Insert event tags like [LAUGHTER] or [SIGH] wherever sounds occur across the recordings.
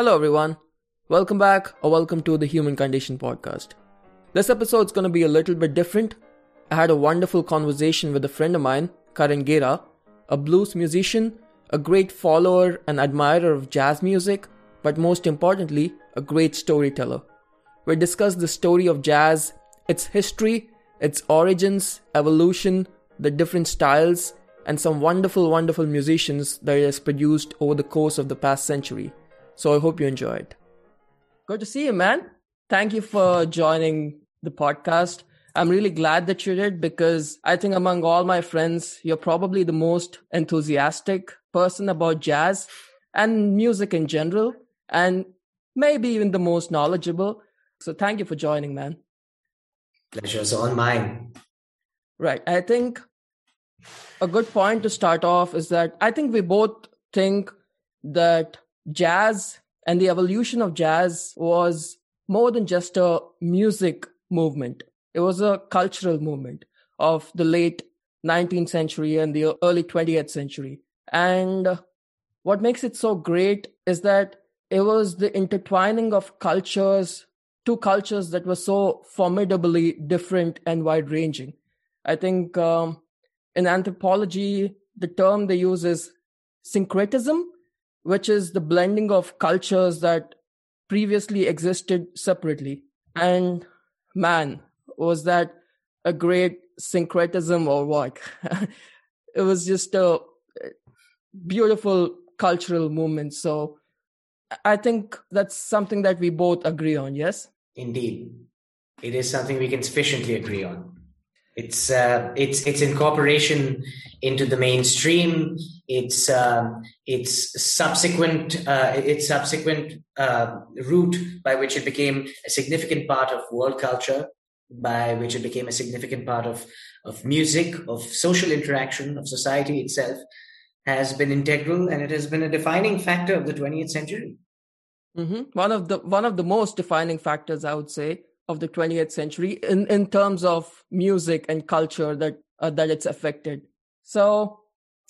Hello, everyone. Welcome back, or welcome to the Human Condition podcast. This episode's going to be a little bit different. I had a wonderful conversation with a friend of mine, Karan Gera, a blues musician, a great follower and admirer of jazz music, but most importantly, a great storyteller. We discussed the story of jazz, its history, its origins, evolution, the different styles, and some wonderful, wonderful musicians that it has produced over the course of the past century. So I hope you enjoyed. Good to see you, man. Thank you for joining the podcast. I'm really glad that you did because I think among all my friends, you're probably the most enthusiastic person about jazz and music in general, and maybe even the most knowledgeable. So thank you for joining, man. Pleasure's on mine. Right. I think a good point to start off is that I think we both think that jazz and the evolution of jazz was more than just a music movement. It was a cultural movement of the late 19th century and the early 20th century. And what makes it so great is that it was the intertwining of cultures, two cultures that were so formidably different and wide ranging. I think um, in anthropology, the term they use is syncretism, which is the blending of cultures that previously existed separately. And man, was that a great syncretism or what? [LAUGHS] it was just a beautiful cultural movement. So I think that's something that we both agree on, yes? Indeed. It is something we can sufficiently agree on. It's uh, it's it's incorporation into the mainstream. It's uh, its subsequent uh, its subsequent uh, route by which it became a significant part of world culture, by which it became a significant part of of music, of social interaction, of society itself, has been integral, and it has been a defining factor of the 20th century. Mm-hmm. One of the one of the most defining factors, I would say, of the 20th century in, in terms of music and culture that uh, that it's affected. So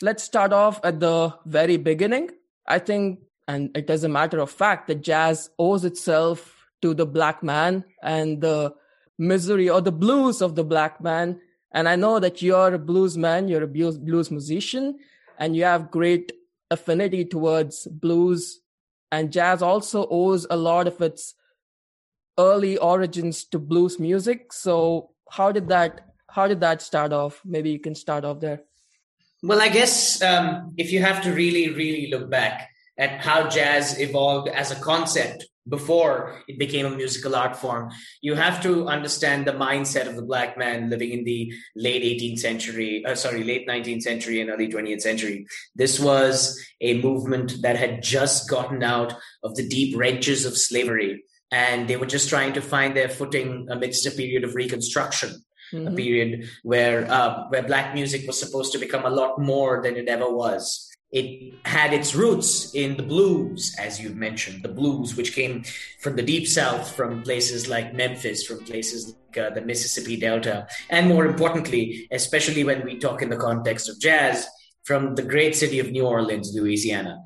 let's start off at the very beginning. I think, and it is a matter of fact that jazz owes itself to the black man and the misery or the blues of the black man. And I know that you're a blues man, you're a blues, blues musician, and you have great affinity towards blues. And jazz also owes a lot of its early origins to blues music. So how did that how did that start off? Maybe you can start off there. Well, I guess um, if you have to really, really look back at how jazz evolved as a concept before it became a musical art form, you have to understand the mindset of the black man living in the late 18th century, uh, sorry, late 19th century and early 20th century. This was a movement that had just gotten out of the deep wrenches of slavery and they were just trying to find their footing amidst a period of reconstruction. Mm-hmm. A period where uh, where black music was supposed to become a lot more than it ever was. It had its roots in the blues, as you've mentioned, the blues, which came from the deep south, from places like Memphis, from places like uh, the Mississippi Delta, and more importantly, especially when we talk in the context of jazz, from the great city of New Orleans, Louisiana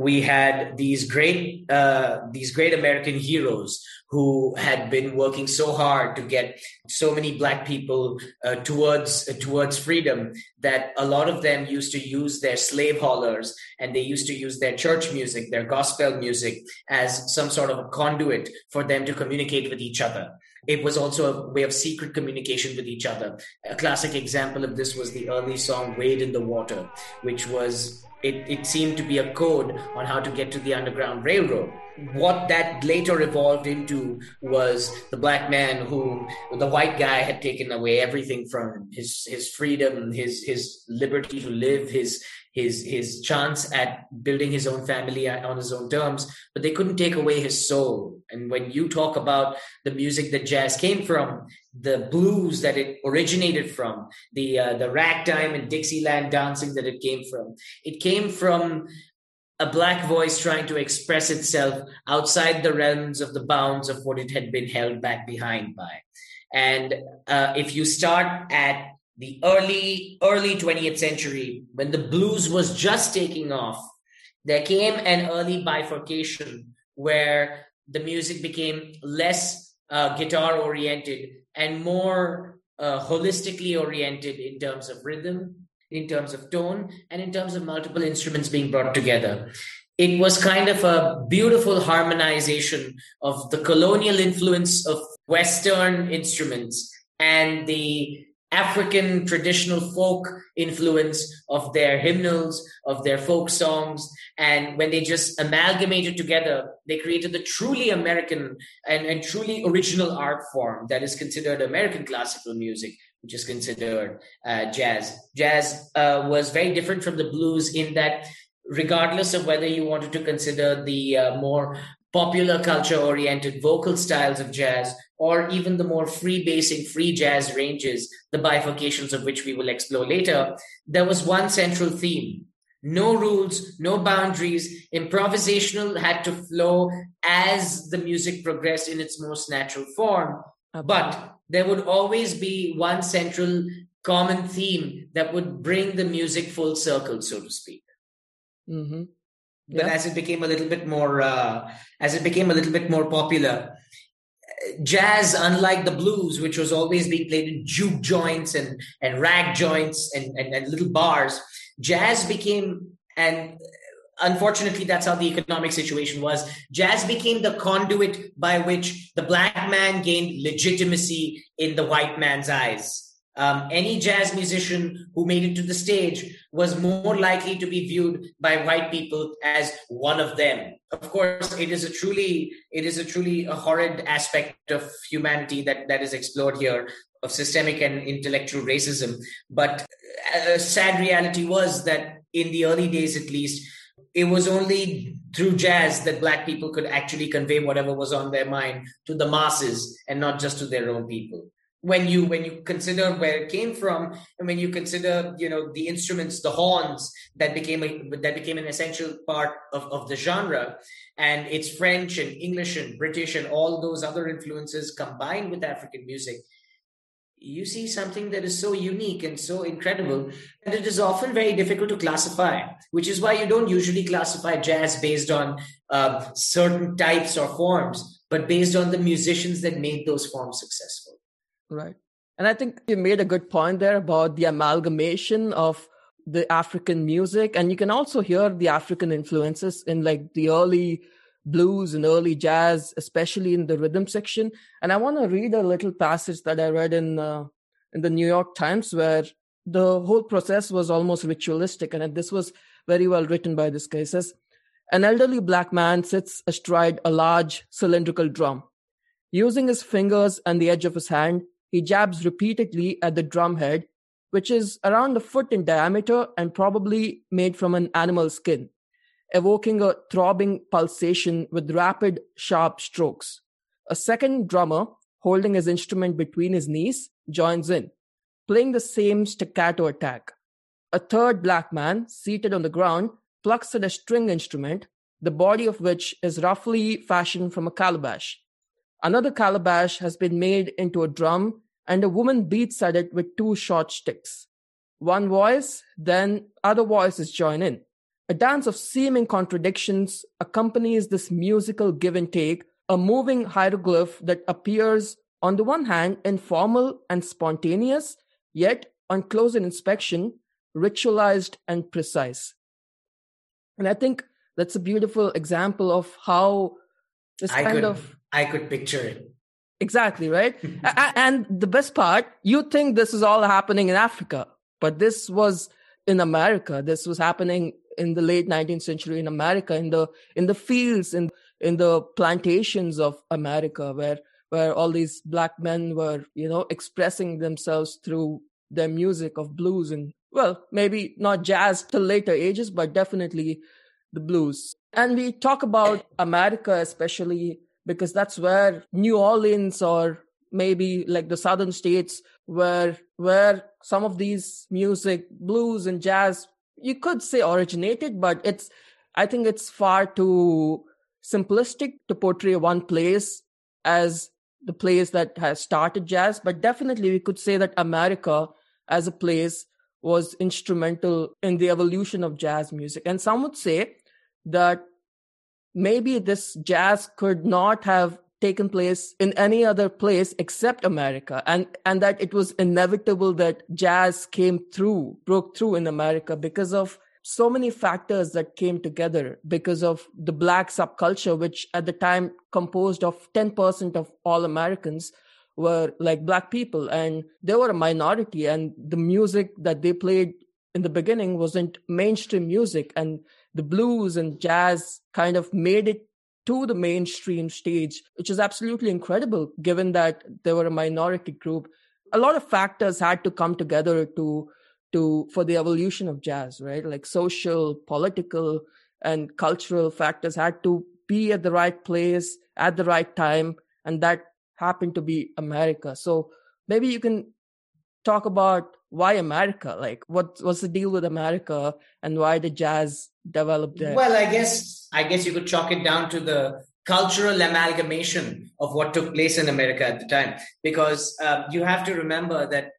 we had these great uh, these great American heroes who had been working so hard to get so many black people uh, towards uh, towards freedom that a lot of them used to use their slave hollers and they used to use their church music their gospel music as some sort of a conduit for them to communicate with each other. It was also a way of secret communication with each other. A classic example of this was the early song wade in the water which was it, it seemed to be a code on how to get to the Underground Railroad. What that later evolved into was the black man who the white guy had taken away everything from his his freedom, his his liberty to live, his his his chance at building his own family on his own terms but they couldn't take away his soul and when you talk about the music that jazz came from the blues that it originated from the uh, the ragtime and dixieland dancing that it came from. It came from a black voice trying to express itself outside the realms of the bounds of what it had been held back behind by. And uh, if you start at the early early 20th century when the blues was just taking off there came an early bifurcation where the music became less uh, guitar oriented and more uh, holistically oriented in terms of rhythm, in terms of tone, and in terms of multiple instruments being brought together. It was kind of a beautiful harmonization of the colonial influence of Western instruments and the African traditional folk influence of their hymnals, of their folk songs. And when they just amalgamated together, they created the truly American and, and truly original art form that is considered American classical music, which is considered uh, jazz. Jazz uh, was very different from the blues in that regardless of whether you wanted to consider the uh, more popular culture oriented vocal styles of jazz or even the more free basing free jazz ranges the bifurcations of which we will explore later there was one central theme. No rules no boundaries. Improvisational had to flow as the music progressed in its most natural form. But there would always be one central common theme that would bring the music full circle so to speak. Mm-hmm. But yeah. as it became a little bit more, uh, as it became a little bit more popular, jazz, unlike the blues, which was always being played in juke joints and and rag joints and, and, and little bars, jazz became and unfortunately that's how the economic situation was. Jazz became the conduit by which the black man gained legitimacy in the white man's eyes um, any jazz musician who made it to the stage was more likely to be viewed by white people as one of them. Of course, it is a truly it is a truly a horrid aspect of humanity that that is explored here of systemic and intellectual racism. But a sad reality was that in the early days, at least, it was only through jazz that black people could actually convey whatever was on their mind to the masses and not just to their own people when you when you consider where it came from and when you consider you know the instruments the horns that became a, that became an essential part of, of the genre. And it's french and english and british and all those other influences combined with african music. You see something that is so unique and so incredible that it is often very difficult to classify which is why you don't usually classify jazz based on uh, certain types or forms but based on the musicians that made those forms successful Right. And I think you made a good point there about the amalgamation of the African music. And you can also hear the African influences in like the early blues and early jazz, especially in the rhythm section. And I want to read a little passage that I read in uh, in the New York Times where the whole process was almost ritualistic, and this was very well written by this guy. It says, "An elderly black man sits astride a large cylindrical drum, using his fingers and the edge of his hand." He jabs repeatedly at the drumhead, which is around a foot in diameter and probably made from an animal skin, evoking a throbbing pulsation with rapid, sharp strokes. A second drummer, holding his instrument between his knees, joins in, playing the same staccato attack. A third black man, seated on the ground, plucks at a string instrument, the body of which is roughly fashioned from a calabash. Another calabash has been made into a drum, and a woman beats at it with two short sticks. One voice, then other voices join in. A dance of seeming contradictions accompanies this musical give and take, a moving hieroglyph that appears on the one hand informal and spontaneous, yet on closer inspection, ritualized and precise. And I think that's a beautiful example of how this I kind could, of I could picture it. Exactly, right? [LAUGHS] and the best part, you think this is all happening in Africa, but this was in America. This was happening in the late 19th century in America, in the in the fields, in in the plantations of America, where where all these black men were, you know, expressing themselves through their music of blues and well, maybe not jazz till later ages, but definitely the blues. And we talk about America, especially because that's where New Orleans or maybe like the southern states where where some of these music blues and jazz you could say originated but it's i think it's far too simplistic to portray one place as the place that has started jazz. But definitely we could say that america as a place was instrumental in the evolution of jazz music. And some would say that maybe this jazz could not have taken place in any other place except America and and that it was inevitable that jazz came through broke through in America because of so many factors that came together because of the black subculture which at the time composed of 10% of all Americans were like black people and they were a minority and the music that they played in the beginning wasn't mainstream music and the blues and jazz kind of made it to the mainstream stage, which is absolutely incredible given that they were a minority group. A lot of factors had to come together to to for the evolution of jazz, right? Like social, political, and cultural factors had to be at the right place at the right time, and that happened to be America. So maybe you can talk about why America? Like, what what's the deal with America, and why did jazz develop there? Well, I guess I guess you could chalk it down to the cultural amalgamation of what took place in America at the time, because um, you have to remember that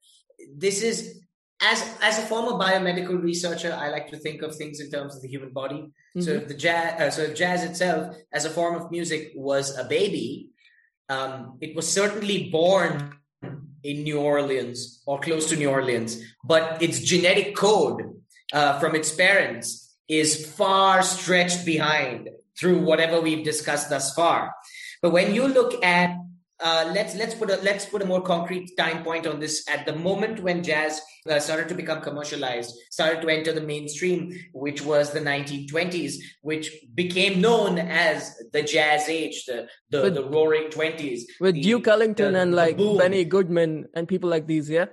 this is as as a former biomedical researcher, I like to think of things in terms of the human body. Mm-hmm. So the jazz, uh, so jazz itself, as a form of music, was a baby. Um, it was certainly born in New Orleans or close to New Orleans, but its genetic code uh, from its parents is far stretched behind through whatever we've discussed thus far. But when you look at uh, let's let's put a let's put a more concrete time point on this. At the moment when jazz uh, started to become commercialized, started to enter the mainstream, which was the 1920s, which became known as the jazz age, the the, with, the roaring 20s, with the, Duke Ellington the, and like Benny Goodman and people like these, yeah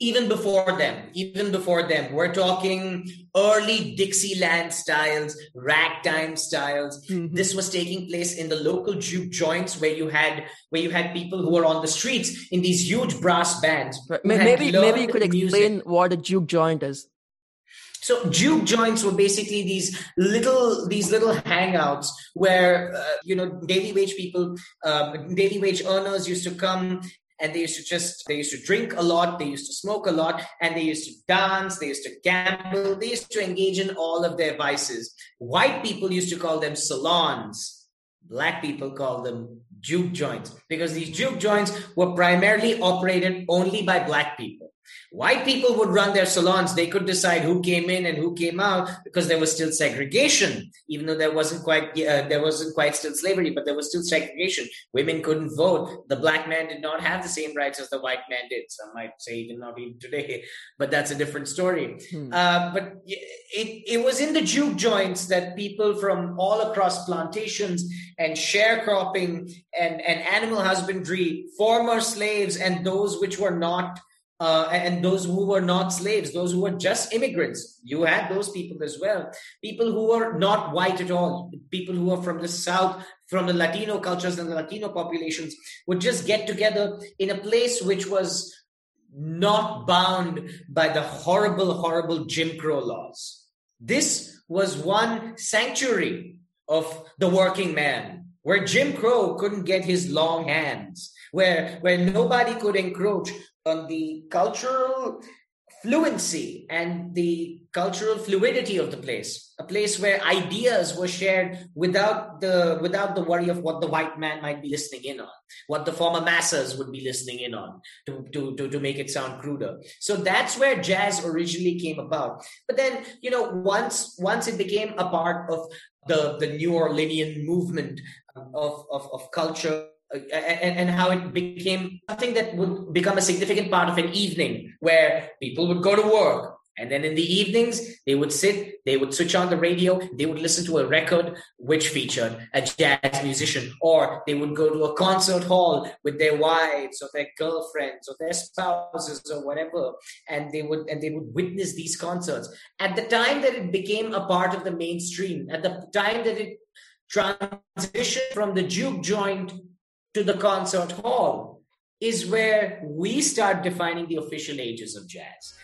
even before them, even before them, we're talking early Dixieland styles, ragtime styles. Mm-hmm. This was taking place in the local juke joints where you had where you had people who were on the streets in these huge brass bands. Maybe maybe you could explain music. what a juke joint is. So juke joints were basically these little these little hangouts where uh, you know daily wage people, um, daily wage earners used to come and they used to just they used to drink a lot they used to smoke a lot and they used to dance they used to gamble they used to engage in all of their vices. White people used to call them salons. Black people call them juke joints because these juke joints were primarily operated only by black people White people would run their salons. They could decide who came in and who came out because there was still segregation, even though there wasn't quite uh, there wasn't quite still slavery, but there was still segregation. Women couldn't vote. The black man did not have the same rights as the white man did. Some might say even not even today, but that's a different story. Hmm. Uh, but it it was in the juke joints that people from all across plantations and sharecropping and and animal husbandry, former slaves and those which were not uh, and those who were not slaves, those who were just immigrants. You had those people as well. People who were not white at all, people who were from the South, from the Latino cultures and the Latino populations would just get together in a place which was not bound by the horrible, horrible Jim Crow laws. This was one sanctuary of the working man where Jim Crow couldn't get his long hands, where, where nobody could encroach on the cultural fluency and the cultural fluidity of the place. A place where ideas were shared without the without the worry of what the white man might be listening in on what the former masses would be listening in on to, to, to, to make it sound cruder. So that's where jazz originally came about. But then you know once once it became a part of the the new orleanian movement of, of, of culture and, and, how it became something that would become a significant part of an evening where people would go to work and then in the evenings they would sit they would switch on the radio they would listen to a record which featured a jazz musician or they would go to a concert hall with their wives or their girlfriends or their spouses or whatever and they would and they would witness these concerts. At the time that it became a part of the mainstream at the time that it transitioned from the juke joint to the concert hall is where we start defining the official ages of jazz.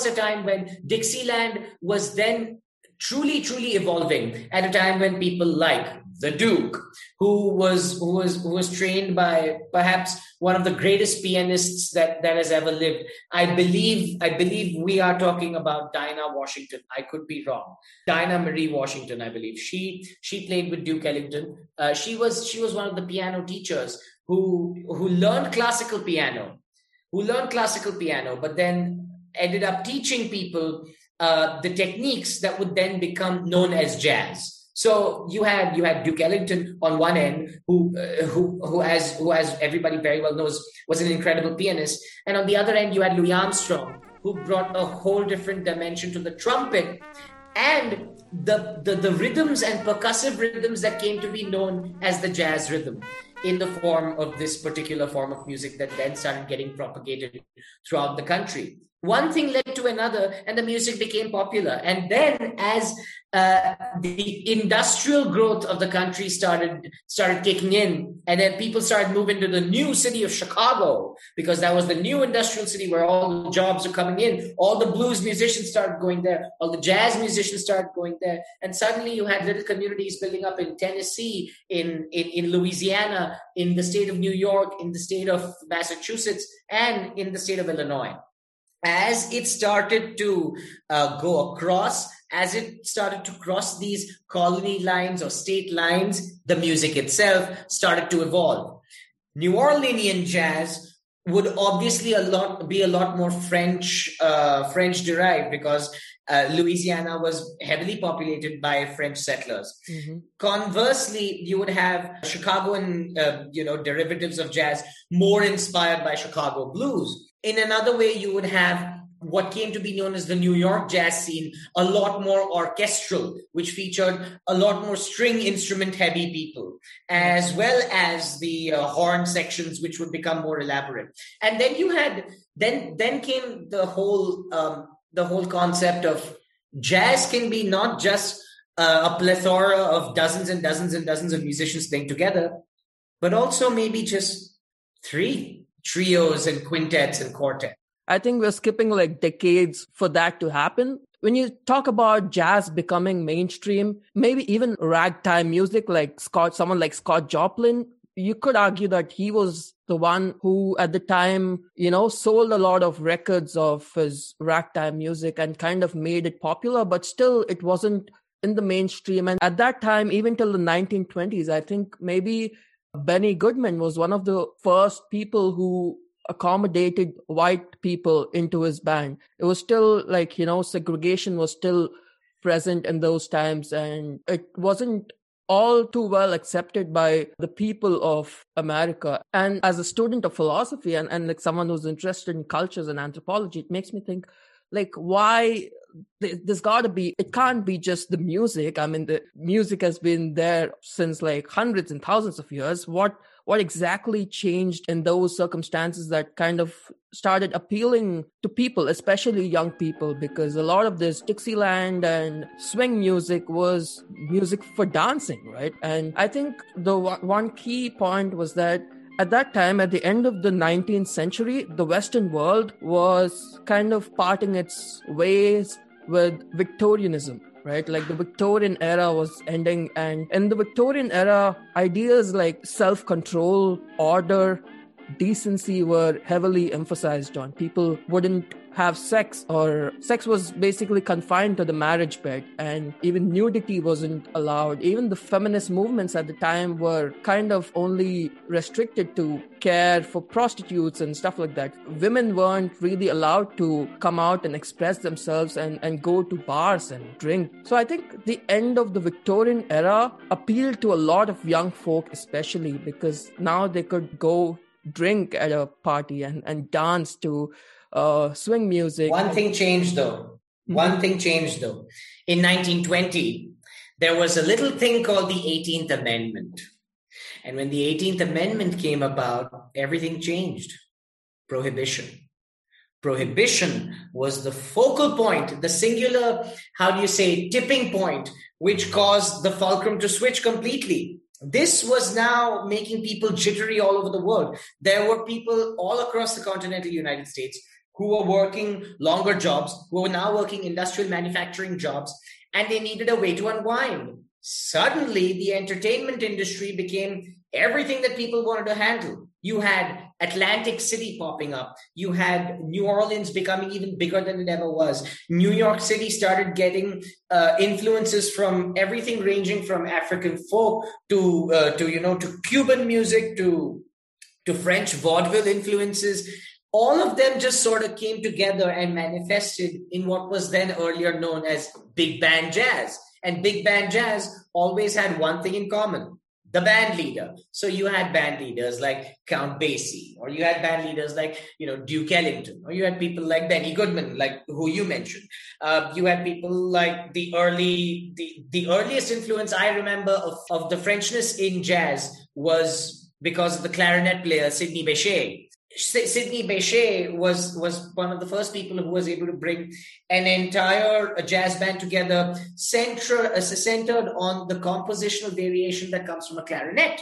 Was a time when Dixieland was then truly, truly evolving at a time when people like the Duke, who was who was who was trained by perhaps one of the greatest pianists that that has ever lived. I believe I believe we are talking about Dinah Washington. I could be wrong. Dinah Marie Washington, I believe. She she played with Duke Ellington. Uh, she was she was one of the piano teachers who who learned classical piano, who learned classical piano, but then ended up teaching people uh, the techniques that would then become known as jazz. So you had you had Duke Ellington on one end, who uh, who who as who as everybody very well knows was an incredible pianist, and on the other end you had Louis Armstrong, who brought a whole different dimension to the trumpet, and the, the the rhythms and percussive rhythms that came to be known as the jazz rhythm in the form of this particular form of music that then started getting propagated throughout the country one thing led to another and the music became popular. And then as uh, the industrial growth of the country started started kicking in and then people started moving to the new city of chicago because that was the new industrial city where all the jobs are coming in. All the blues musicians started going there. All the jazz musicians started going there. And suddenly you had little communities building up in tennessee in, in, in louisiana in the state of new york in the state of massachusetts and in the state of illinois as it started to uh, go across, as it started to cross these colony lines or state lines, the music itself started to evolve. New Orleanian jazz would obviously a lot be a lot more French uh, French derived because uh, Louisiana was heavily populated by French settlers. Mm-hmm. Conversely, you would have Chicagoan uh, you know derivatives of jazz more inspired by Chicago blues in another way, you would have what came to be known as the New York jazz scene, a lot more orchestral, which featured a lot more string instrument heavy people, as well as the uh, horn sections, which would become more elaborate. And then you had then then came the whole um, the whole concept of jazz can be not just uh, a plethora of dozens and dozens and dozens of musicians playing together, but also maybe just three trios and quintets and quartets. I think we're skipping like decades for that to happen. When you talk about jazz becoming mainstream, maybe even ragtime music like Scott, someone like Scott Joplin, you could argue that he was the one who at the time, you know, sold a lot of records of his ragtime music and kind of made it popular, but still it wasn't in the mainstream. And at that time, even till the 1920s, I think maybe Benny Goodman was one of the first people who accommodated white people into his band. It was still like, you know, segregation was still present in those times and it wasn't all too well accepted by the people of America. And as a student of philosophy and, and like someone who's interested in cultures and anthropology, it makes me think like why there's got to be it can't be just the music. I mean the music has been there since like hundreds and thousands of years. What what exactly changed in those circumstances that kind of started appealing to people especially young people? Because a lot of this dixieland and swing music was music for dancing right? And i think the one key point was that at that time, at the end of the 19th century, the Western world was kind of parting its ways with Victorianism, right? Like the Victorian era was ending, and in the Victorian era, ideas like self control, order, decency were heavily emphasized on. People wouldn't have sex or sex was basically confined to the marriage bed and even nudity wasn't allowed. Even the feminist movements at the time were kind of only restricted to care for prostitutes and stuff like that. Women weren't really allowed to come out and express themselves and, and go to bars and drink. So i think the end of the victorian era appealed to a lot of young folk especially because now they could go drink at a party and, and dance to uh, swing music. One thing changed though. Mm-hmm. One thing changed though. In 1920, there was a little thing called the 18th Amendment. And when the 18th Amendment came about, everything changed. Prohibition. Prohibition was the focal point, the singular, how do you say, tipping point, which caused the fulcrum to switch completely. This was now making people jittery all over the world. There were people all across the continental United States who were working longer jobs, who were now working industrial manufacturing jobs, and they needed a way to unwind. Suddenly, the entertainment industry became everything that people wanted to handle. You had Atlantic City popping up. You had New Orleans becoming even bigger than it ever was. New York City started getting uh, influences from everything ranging from African folk to uh, to you know to Cuban music to to French vaudeville influences. All of them just sort of came together and manifested in what was then earlier known as big band jazz. And big band jazz always had one thing in common the band leader. So you had band leaders like Count Basie, or you had band leaders like you know Duke Ellington, or you had people like Benny Goodman, like who you mentioned. Uh, you had people like the early, the the earliest influence I remember of, of the Frenchness in jazz was because of the clarinet player Sidney Bechet. Sidney Bechet was was one of the first people who was able to bring an entire jazz band together, central, uh, centered on the compositional variation that comes from a clarinet.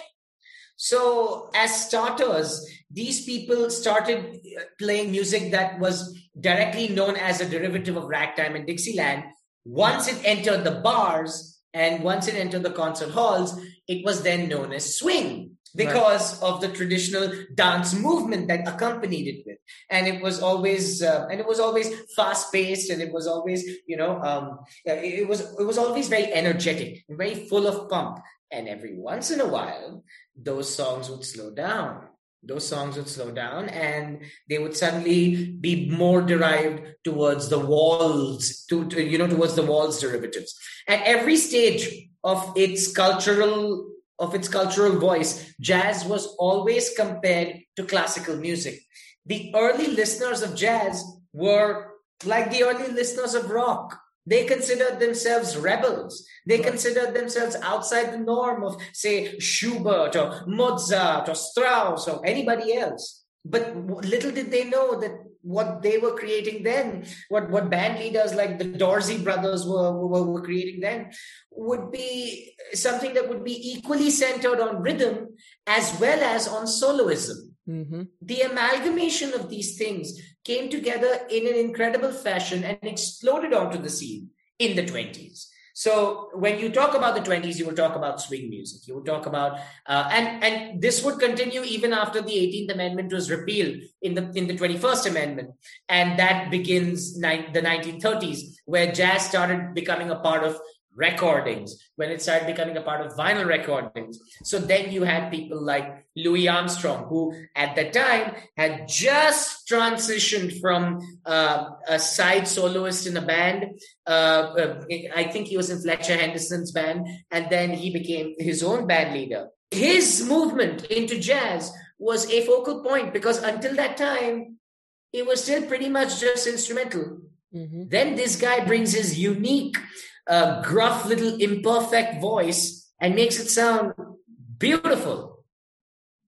So, as starters, these people started uh, playing music that was directly known as a derivative of ragtime and Dixieland. Once it entered the bars and once it entered the concert halls, it was then known as swing because right. of the traditional dance movement that accompanied it with. And it was always uh, and it was always fast paced and it was always you know um, it was it was always very energetic very full of pump. And every once in a while those songs would slow down. Those songs would slow down and they would suddenly be more derived towards the waltz to, to you know towards the waltz derivatives. At every stage of its cultural of its cultural voice, jazz was always compared to classical music. The early listeners of jazz were like the early listeners of rock. They considered themselves rebels. They considered themselves outside the norm of, say, Schubert or Mozart or Strauss or anybody else. But little did they know that what they were creating then, what, what band leaders like the Dorsey brothers were, were, were creating then, would be something that would be equally centered on rhythm as well as on soloism. Mm-hmm. The amalgamation of these things came together in an incredible fashion and exploded onto the scene in the 20s. So when you talk about the 20s, you will talk about swing music. You will talk about uh, and and this would continue even after the 18th Amendment was repealed in the in the 21st Amendment, and that begins ni- the 1930s, where jazz started becoming a part of recordings, when it started becoming a part of vinyl recordings. So then you had people like Louis Armstrong, who at the time had just transitioned from uh, a side soloist in a band. Uh, uh, I think he was in Fletcher Henderson's band, and then he became his own band leader. His movement into jazz was a focal point because until that time, it was still pretty much just instrumental. Mm-hmm. Then this guy brings his unique a gruff little imperfect voice and makes it sound beautiful.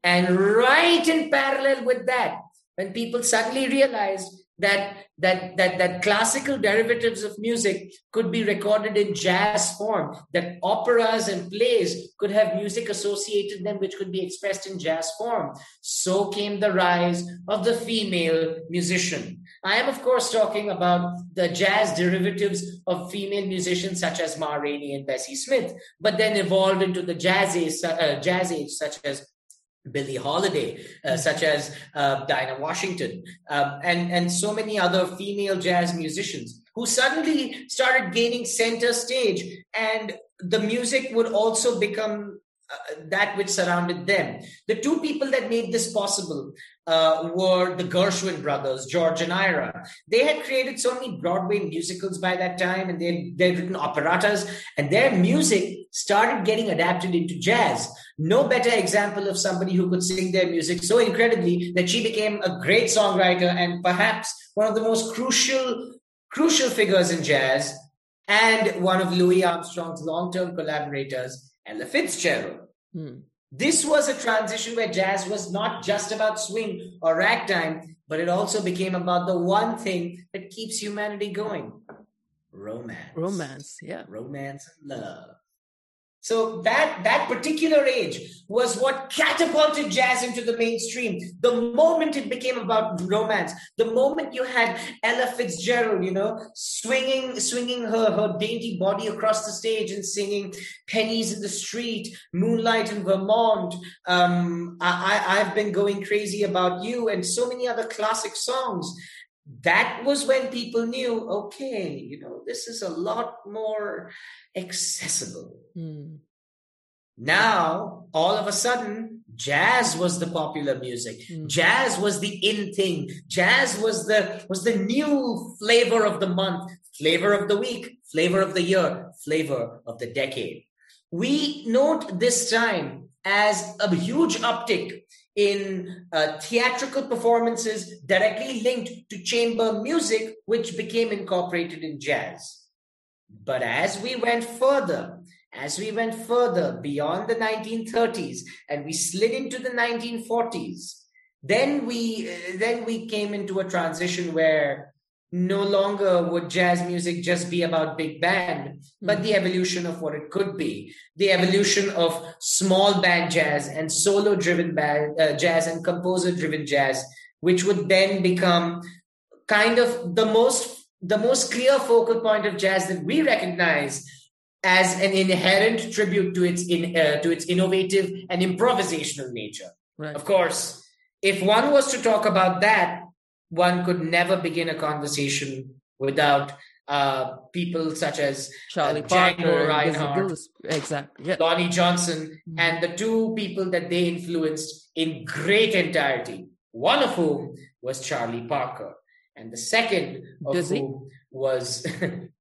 And right in parallel with that, when people suddenly realized that that that that classical derivatives of music could be recorded in jazz form that operas and plays could have music associated them which could be expressed in jazz form so came the rise of the female musician I am, of course, talking about the jazz derivatives of female musicians such as Ma Rainey and Bessie Smith, but then evolved into the jazz age, uh, jazz age such as Billie Holiday, uh, such as uh, Dinah Washington, um, and, and so many other female jazz musicians who suddenly started gaining center stage, and the music would also become uh, that which surrounded them. The two people that made this possible uh, were the Gershwin brothers, George and Ira. They had created so many Broadway musicals by that time, and they they'd written operettas, and their music started getting adapted into jazz. No better example of somebody who could sing their music so incredibly that she became a great songwriter and perhaps one of the most crucial crucial figures in jazz, and one of Louis Armstrong's long-term collaborators, Ella Fitzgerald. Hmm. This was a transition where jazz was not just about swing or ragtime, but it also became about the one thing that keeps humanity going romance. Romance, yeah. Romance and love. So that that particular age was what catapulted jazz into the mainstream. The moment it became about romance, the moment you had Ella Fitzgerald, you know, swinging swinging her her dainty body across the stage and singing "Pennies in the Street," "Moonlight in Vermont," um, I, I I've been going crazy about you, and so many other classic songs that was when people knew okay you know this is a lot more accessible. Mm. now all of a sudden jazz was the popular music. Mm. jazz was the in thing. Jazz was the was the new flavor of the month. Flavor of the week. Flavor of the year. Flavor of the decade. We note this time as a huge uptick in uh, theatrical performances directly linked to chamber music, which became incorporated in jazz. But as we went further, as we went further beyond the 1930s and we slid into the 1940s, then we uh, then we came into a transition where no longer would jazz music just be about big band, but hmm. the evolution of what it could be, the evolution of small band jazz and solo driven band, uh, jazz and composer driven jazz, which would then become kind of the most the most clear focal point of jazz that we recognize as an inherent tribute to its in, uh, to its innovative and improvisational nature. Right. Of course, if one was to talk about that, one could never begin a conversation without uh, people such as Charlie uh, Parker, Reinhardt, exactly, yeah. Lonnie Johnson, mm-hmm. and the two people that they influenced in great entirety. One of whom was Charlie Parker, and the second of Dizzy? whom was,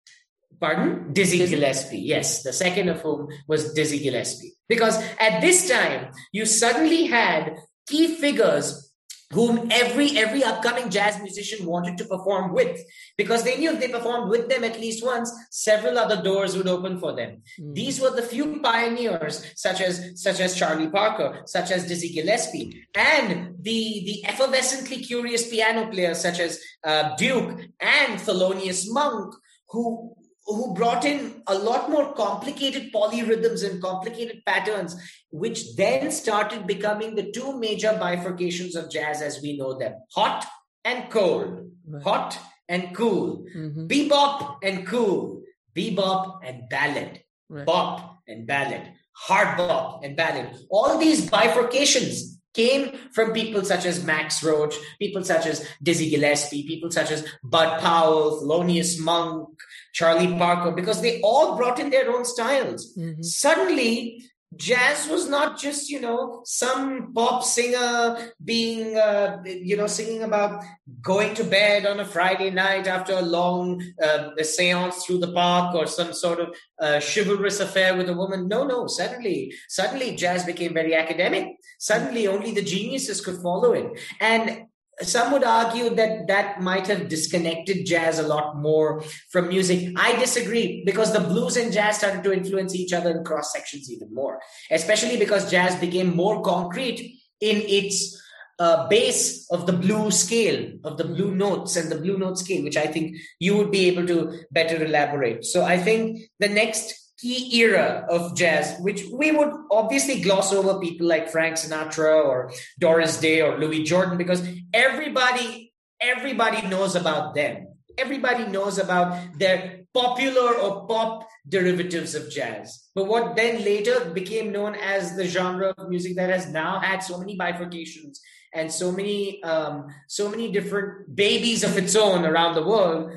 [LAUGHS] pardon, Dizzy, Dizzy Gillespie. Yes, the second of whom was Dizzy Gillespie. Because at this time, you suddenly had key figures whom every every upcoming jazz musician wanted to perform with because they knew if they performed with them at least once several other doors would open for them mm. these were the few pioneers such as such as charlie parker such as dizzy gillespie and the the effervescently curious piano players such as uh, duke and thelonious monk who who brought in a lot more complicated polyrhythms and complicated patterns, which then started becoming the two major bifurcations of jazz as we know them hot and cold, right. hot and cool, mm-hmm. bebop and cool, bebop and ballad, right. bop and ballad, hard bop and ballad. All these bifurcations came from people such as Max Roach, people such as Dizzy Gillespie, people such as Bud Powell, Thelonious Monk, Charlie Parker, because they all brought in their own styles. Mm-hmm. Suddenly, jazz was not just you know some pop singer being uh, you know singing about going to bed on a friday night after a long uh, seance through the park or some sort of uh, chivalrous affair with a woman no no suddenly suddenly jazz became very academic suddenly only the geniuses could follow it and some would argue that that might have disconnected jazz a lot more from music. I disagree because the blues and jazz started to influence each other in cross sections even more, especially because jazz became more concrete in its uh, base of the blue scale, of the blue notes and the blue note scale, which I think you would be able to better elaborate. So I think the next key era of jazz, which we would obviously gloss over people like Frank Sinatra or Doris Day or Louis Jordan because everybody everybody knows about them. Everybody knows about their popular or pop derivatives of jazz. But what then later became known as the genre of music that has now had so many bifurcations and so many um, so many different babies of its own around the world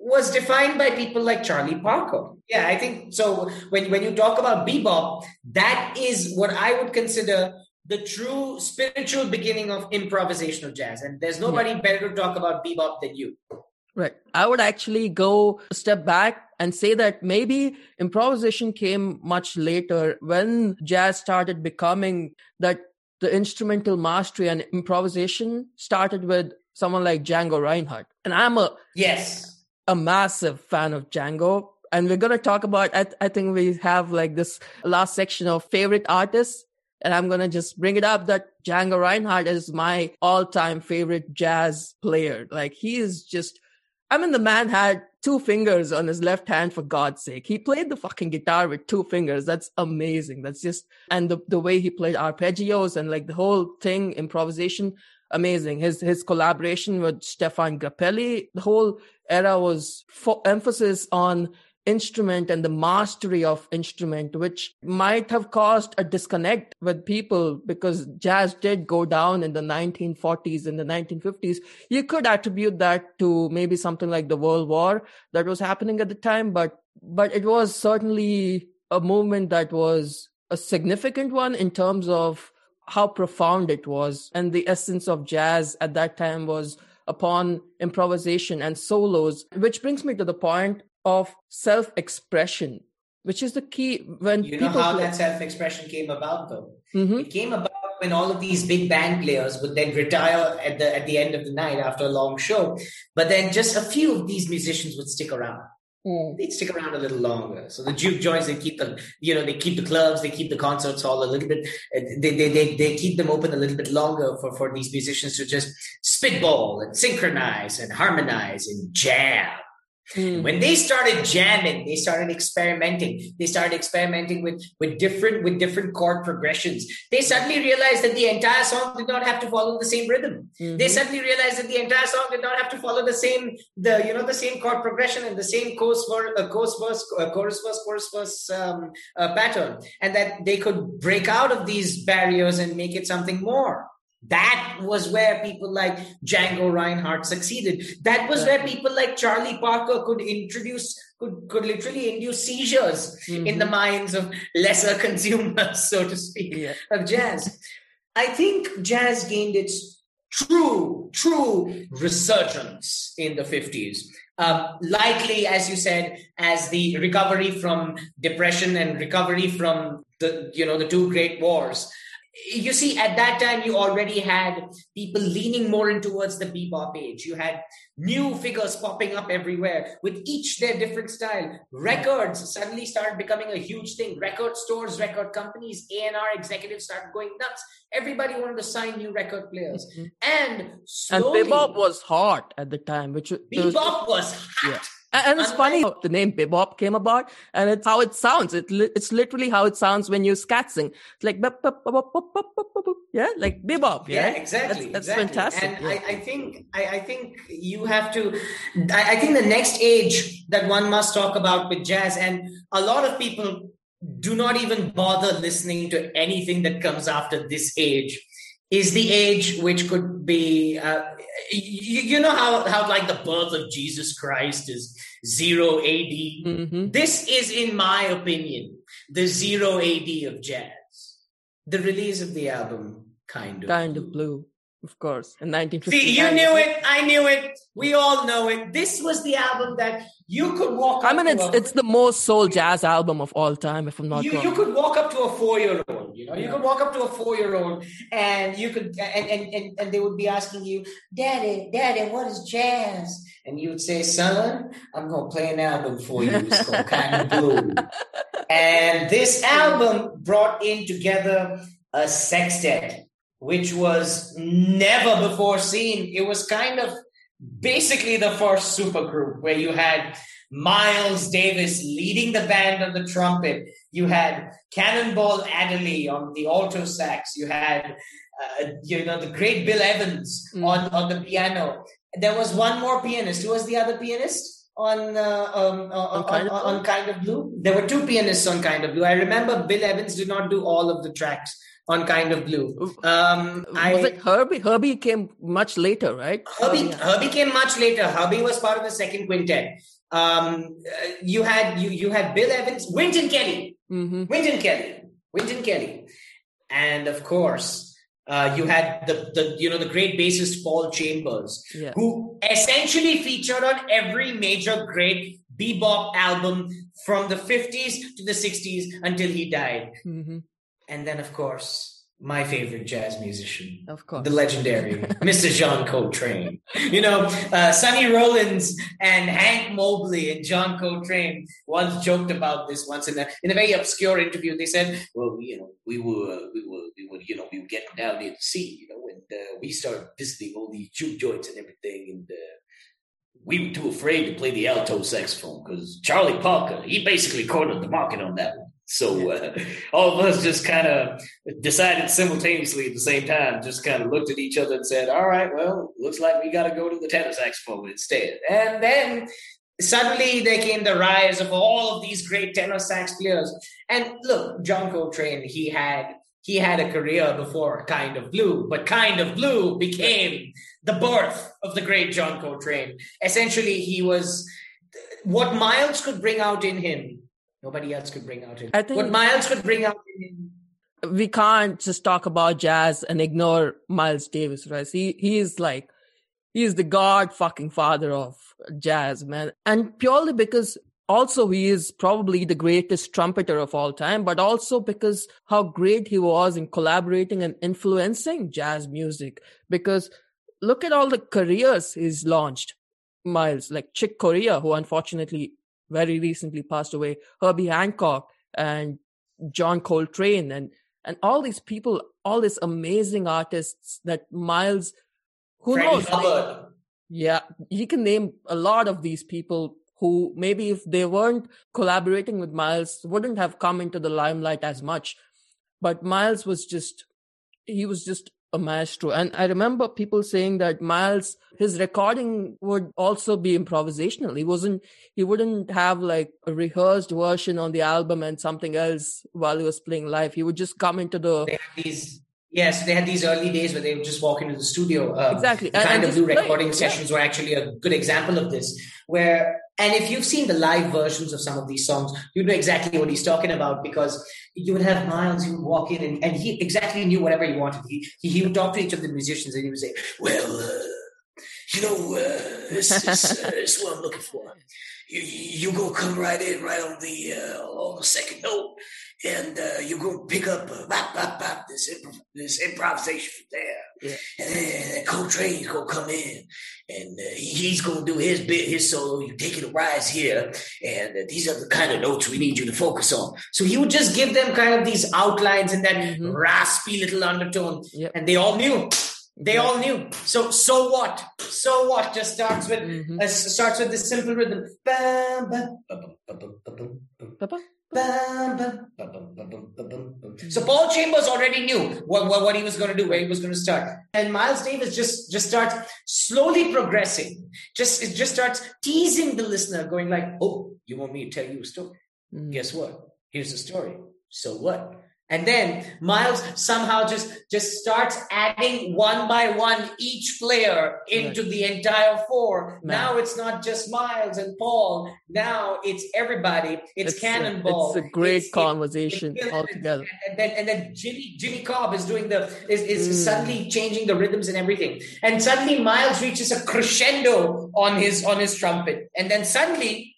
was defined by people like Charlie Parker. Yeah, I think so. When, when you talk about bebop, that is what I would consider the true spiritual beginning of improvisational jazz. And there's nobody yeah. better to talk about bebop than you. Right. I would actually go a step back and say that maybe improvisation came much later when jazz started becoming that the instrumental mastery and improvisation started with someone like Django Reinhardt. And I'm a yes a massive fan of Django. And we're going to talk about, I, I think we have like this last section of favorite artists. And I'm going to just bring it up that Django Reinhardt is my all time favorite jazz player. Like he is just, I mean, the man had two fingers on his left hand for God's sake. He played the fucking guitar with two fingers. That's amazing. That's just and the the way he played arpeggios and like the whole thing, improvisation, amazing. His his collaboration with Stéphane Grappelli, the whole era was for emphasis on instrument and the mastery of instrument, which might have caused a disconnect with people because jazz did go down in the 1940s and the 1950s. You could attribute that to maybe something like the World War that was happening at the time, but, but it was certainly a movement that was a significant one in terms of how profound it was. And the essence of jazz at that time was upon improvisation and solos, which brings me to the point of self expression, which is the key when you know how play- that self expression came about, though. Mm-hmm. It came about when all of these big band players would then retire at the at the end of the night after a long show, but then just a few of these musicians would stick around. Mm. They'd stick around a little longer. So the juke joints, they keep the, you know, they keep the clubs, they keep the concerts hall a little bit, uh, they, they, they, they keep them open a little bit longer for, for these musicians to just spitball and synchronize and harmonize and jam Mm. When they started jamming, they started experimenting. They started experimenting with with different with different chord progressions. They suddenly realized that the entire song did not have to follow the same rhythm. Mm-hmm. They suddenly realized that the entire song did not have to follow the same the you know the same chord progression and the same chorus for uh, chorus verse uh, chorus verse chorus verse um, uh, pattern, and that they could break out of these barriers and make it something more. That was where people like Django Reinhardt succeeded. That was where people like Charlie Parker could introduce, could, could literally induce seizures mm-hmm. in the mm-hmm. minds of lesser [LAUGHS] consumers, so to speak, yeah. of jazz. I think jazz gained its true, true resurgence in the 50s. Um, likely, as you said, as the recovery from depression and recovery from the, you know, the two great wars you see, at that time, you already had people leaning more in towards the bebop age. You had new figures popping up everywhere with each their different style. Records suddenly started becoming a huge thing. Record stores, record companies, A&R executives started going nuts. Everybody wanted to sign new record players. Mm-hmm. And slowly, and bebop was hot at the time. Which bebop was, was hot. Yeah. And it's funny how the name bebop came about, and it's how it sounds. It it's literally how it sounds when you scat sing. It's like yeah, like bebop. Yeah, yeah exactly. That's, that's exactly. fantastic. And yeah. I, I, think I, I, think you have to. I, I think the next age that one must talk about with jazz, and a lot of people do not even bother listening to anything that comes after this age is the age which could be uh, you, you, know how, how like the birth of jesus christ is zero ad mm-hmm. this is in my opinion the zero ad of jazz the release of the album kind of kind of blue of course, in 1950. See, you knew it. I knew it. We all know it. This was the album that you could walk. I mean, it's a, it's the most soul jazz album of all time, if I'm not you, wrong. You could walk up to a four year old. You know, yeah. you could walk up to a four year old, and you could, and, and and and they would be asking you, "Daddy, Daddy, what is jazz?" And you would say, "Son, I'm gonna play an album for you. It's called Kind of Blue." And this album brought in together a sextet which was never before seen. It was kind of basically the first supergroup where you had Miles Davis leading the band on the trumpet. You had Cannonball Adderley on the alto sax. You had, uh, you know, the great Bill Evans mm. on, on the piano. There was one more pianist. Who was the other pianist? On, uh, um, uh, on, kind on, on, kind of Blue. There were two pianists on Kind of Blue. I remember Bill Evans did not do all of the tracks on Kind of Blue. Um, was I, it Herbie? Herbie came much later, right? Herbie, Herbie came much later. Herbie was part of the second quintet. Um, you had you you had Bill Evans, Wynton Kelly, mm-hmm. Wynton Kelly, Wynton Kelly, and of course. Uh, you had the, the you know the great bassist Paul Chambers, yeah. who essentially featured on every major great bebop album from the 50s to the 60s until he died. Mm-hmm. And then, of course, my favorite jazz musician, of course, the legendary [LAUGHS] Mr. John Coltrane. You know, uh, Sonny Rollins and Hank Mobley and John Coltrane once joked about this once in a in a very obscure interview. They said, "Well, you know, we were we were we were you know we were getting down near the sea, you know, and uh, we started visiting all these juke joints and everything, and." Uh, we were too afraid to play the alto saxophone because Charlie Parker, he basically cornered the market on that one. So uh, all of us just kind of decided simultaneously at the same time, just kind of looked at each other and said, "All right, well, looks like we got to go to the tenor saxophone instead." And then suddenly there came the rise of all of these great tenor sax players. And look, John Coltrane, he had he had a career before Kind of Blue, but Kind of Blue became the birth of the great John Coltrane. Essentially, he was what Miles could bring out in him Nobody else could bring out it. I think what Miles could bring out in. we can't just talk about jazz and ignore Miles Davis, right? He he is like he is the god fucking father of jazz, man. And purely because also he is probably the greatest trumpeter of all time, but also because how great he was in collaborating and influencing jazz music. Because look at all the careers he's launched. Miles, like Chick Corea, who unfortunately very recently passed away, Herbie Hancock and John Coltrane and and all these people, all these amazing artists that Miles, who Freddie knows? Hubbard. Yeah, he can name a lot of these people who maybe if they weren't collaborating with Miles wouldn't have come into the limelight as much. But Miles was just he was just a maestro. And I remember people saying that Miles, his recording would also be improvisational. He wasn't, he wouldn't have like a rehearsed version on the album and something else while he was playing live. He would just come into the. They these, yes, they had these early days where they would just walk into the studio. Uh, exactly. The kind and, of blue recording sessions yeah. were actually a good example of this, where and if you've seen the live versions of some of these songs, you know exactly what he's talking about because you would have Miles, he would walk in and, and he exactly knew whatever he wanted. He, he, he would talk to each of the musicians and he would say, Well, uh, you know, uh, this, is, uh, this is what I'm looking for. You, you go come right in, right on the, uh, on the second note and uh, going to pick up uh, bop, bop, bop, this, improv- this improvisation from there. Yeah. And then Coltrane's going to come in and uh, he's going to do his bit, his solo. You take it a rise here. And uh, these are the kind of notes we need you to focus on. So he would just give them kind of these outlines and that mm-hmm. raspy little undertone. Yep. And they all knew. They all knew. So so what? So what? Just starts with mm-hmm. uh, starts with this simple rhythm. So Paul Chambers already knew what, what, what he was going to do, where he was going to start. And Miles Davis just, just starts slowly progressing. Just, it just starts teasing the listener, going like, oh, you want me to tell you a story? Mm. Guess what? Here's the story. So what? And then Miles somehow just just starts adding one by one each player into right. the entire four. Man. Now it's not just Miles and Paul. Now it's everybody. It's, it's Cannonball. A, it's a great it's, conversation it, altogether. And then and then Jimmy Jimmy Cobb is doing the is, is mm. suddenly changing the rhythms and everything. And suddenly Miles reaches a crescendo on his on his trumpet. And then suddenly,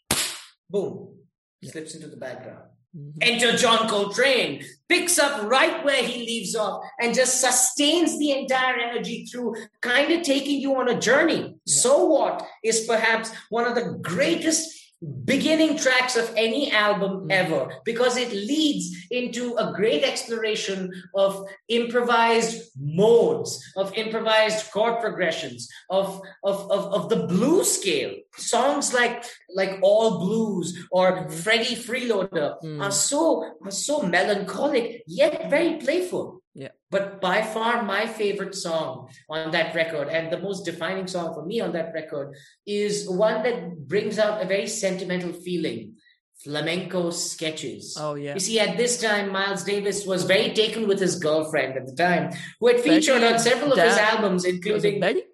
boom, yeah. slips into the background. Mm-hmm. Enter John Coltrane, picks up right where he leaves off and just sustains the entire energy through kind of taking you on a journey. Yeah. So What is perhaps one of the greatest beginning tracks of any album mm-hmm. ever because it leads into a great exploration of improvised modes of improvised chord progressions of of of, of the blues scale songs like like all blues or mm-hmm. freddie freeloader mm. are so are so melancholic yet very playful yeah. But by far my favorite song on that record and the most defining song for me on that record is one that brings out a very sentimental feeling. Flamenco sketches. Oh yeah. You see, at this time, Miles Davis was very taken with his girlfriend at the time, who had featured Betty, on several of his albums, including Betty.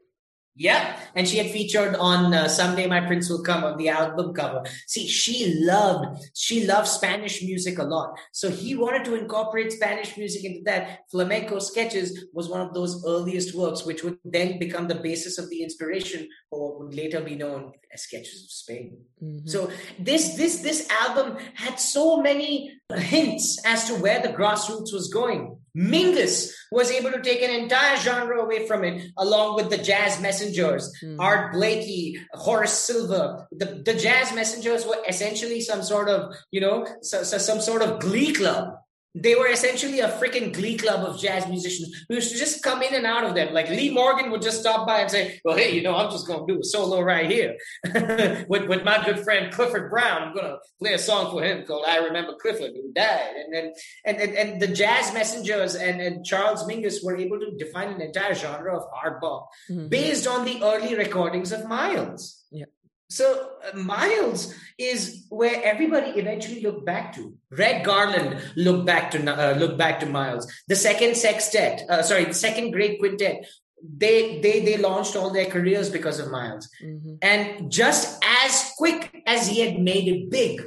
Yeah, and she had featured on uh, "Someday My Prince Will Come" on the album cover. See, she loved she loved Spanish music a lot, so he wanted to incorporate Spanish music into that. Flamenco Sketches was one of those earliest works, which would then become the basis of the inspiration for what would later be known as Sketches of Spain. Mm-hmm. So this this this album had so many hints as to where the grassroots was going. Mingus was able to take an entire genre away from it, along with the jazz messengers, mm. Art Blakey, Horace Silver. The, the jazz messengers were essentially some sort of, you know, so, so some sort of glee club they were essentially a freaking glee club of jazz musicians who used to just come in and out of them. Like Lee Morgan would just stop by and say, Well, hey, you know, I'm just going to do a solo right here [LAUGHS] with, with my good friend Clifford Brown. I'm going to play a song for him called I Remember Clifford, who died. And then, and, and, and the jazz messengers and, and Charles Mingus were able to define an entire genre of hard bop mm-hmm. based on the early recordings of Miles. So uh, Miles is where everybody eventually looked back to. Red Garland looked back to uh, looked back to Miles. The second sextet, uh, sorry, the second great quintet. They they they launched all their careers because of Miles. Mm-hmm. And just as quick as he had made it big,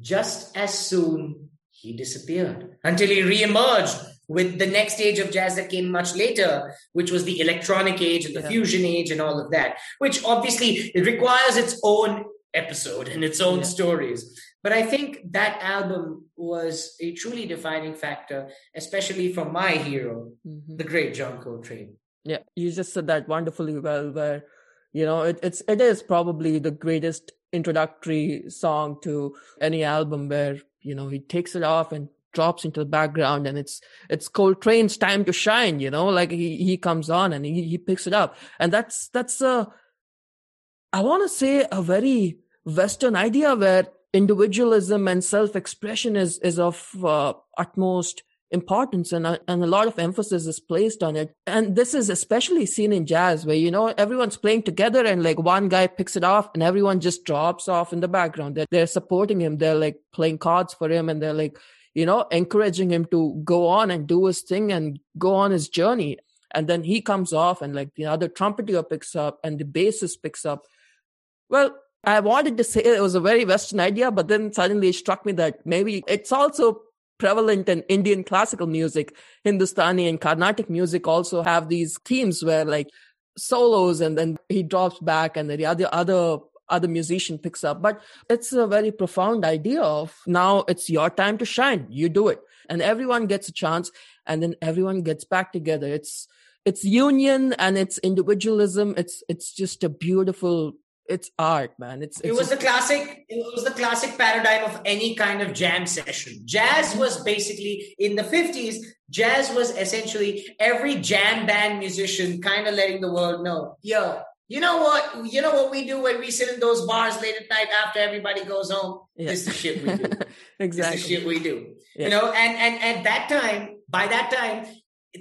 just as soon he disappeared until he reemerged with the next stage of jazz that came much later, which was the electronic age and the yeah. fusion age and all of that, which obviously it requires its own episode and its own yeah. stories. But I think that album was a truly defining factor, especially for my hero, mm-hmm. the great John Coltrane. Yeah, you just said that wonderfully well. Where you know it, it's it is probably the greatest introductory song to any album where you know he takes it off and drops into the background and it's it's Coltrane's time to shine, you know, like he he comes on and he, he picks it up. And that's that's a I want to say a very Western idea where individualism and self-expression is is of uh, utmost importance and, uh, and a lot of emphasis is placed on it. And this is especially seen in jazz where you know everyone's playing together and like one guy picks it off and everyone just drops off in the background. They're, they're supporting him. They're like playing cards for him and they're like you know, encouraging him to go on and do his thing and go on his journey. And then he comes off and like the other trumpeter picks up and the bassist picks up. Well, I wanted to say it was a very Western idea, but then suddenly it struck me that maybe it's also prevalent in Indian classical music. Hindustani and Carnatic music also have these themes where like solos and then he drops back and the other other other musician picks up. But it's a very profound idea of now it's your time to shine. You do it. And everyone gets a chance and then everyone gets back together. It's it's union and it's individualism. It's it's just a beautiful it's art, man. It's, it's it was a, the classic. It was the classic paradigm of any kind of jam session. Jazz was basically in the fifties. Jazz was essentially every jam band musician kind of letting the world know, yo, you know what? You know what we do when we sit in those bars late at night after everybody goes home. Yeah. This is the shit we do. exactly. [LAUGHS] This is the shit we do. Yeah. You know, and and at that time, by that time,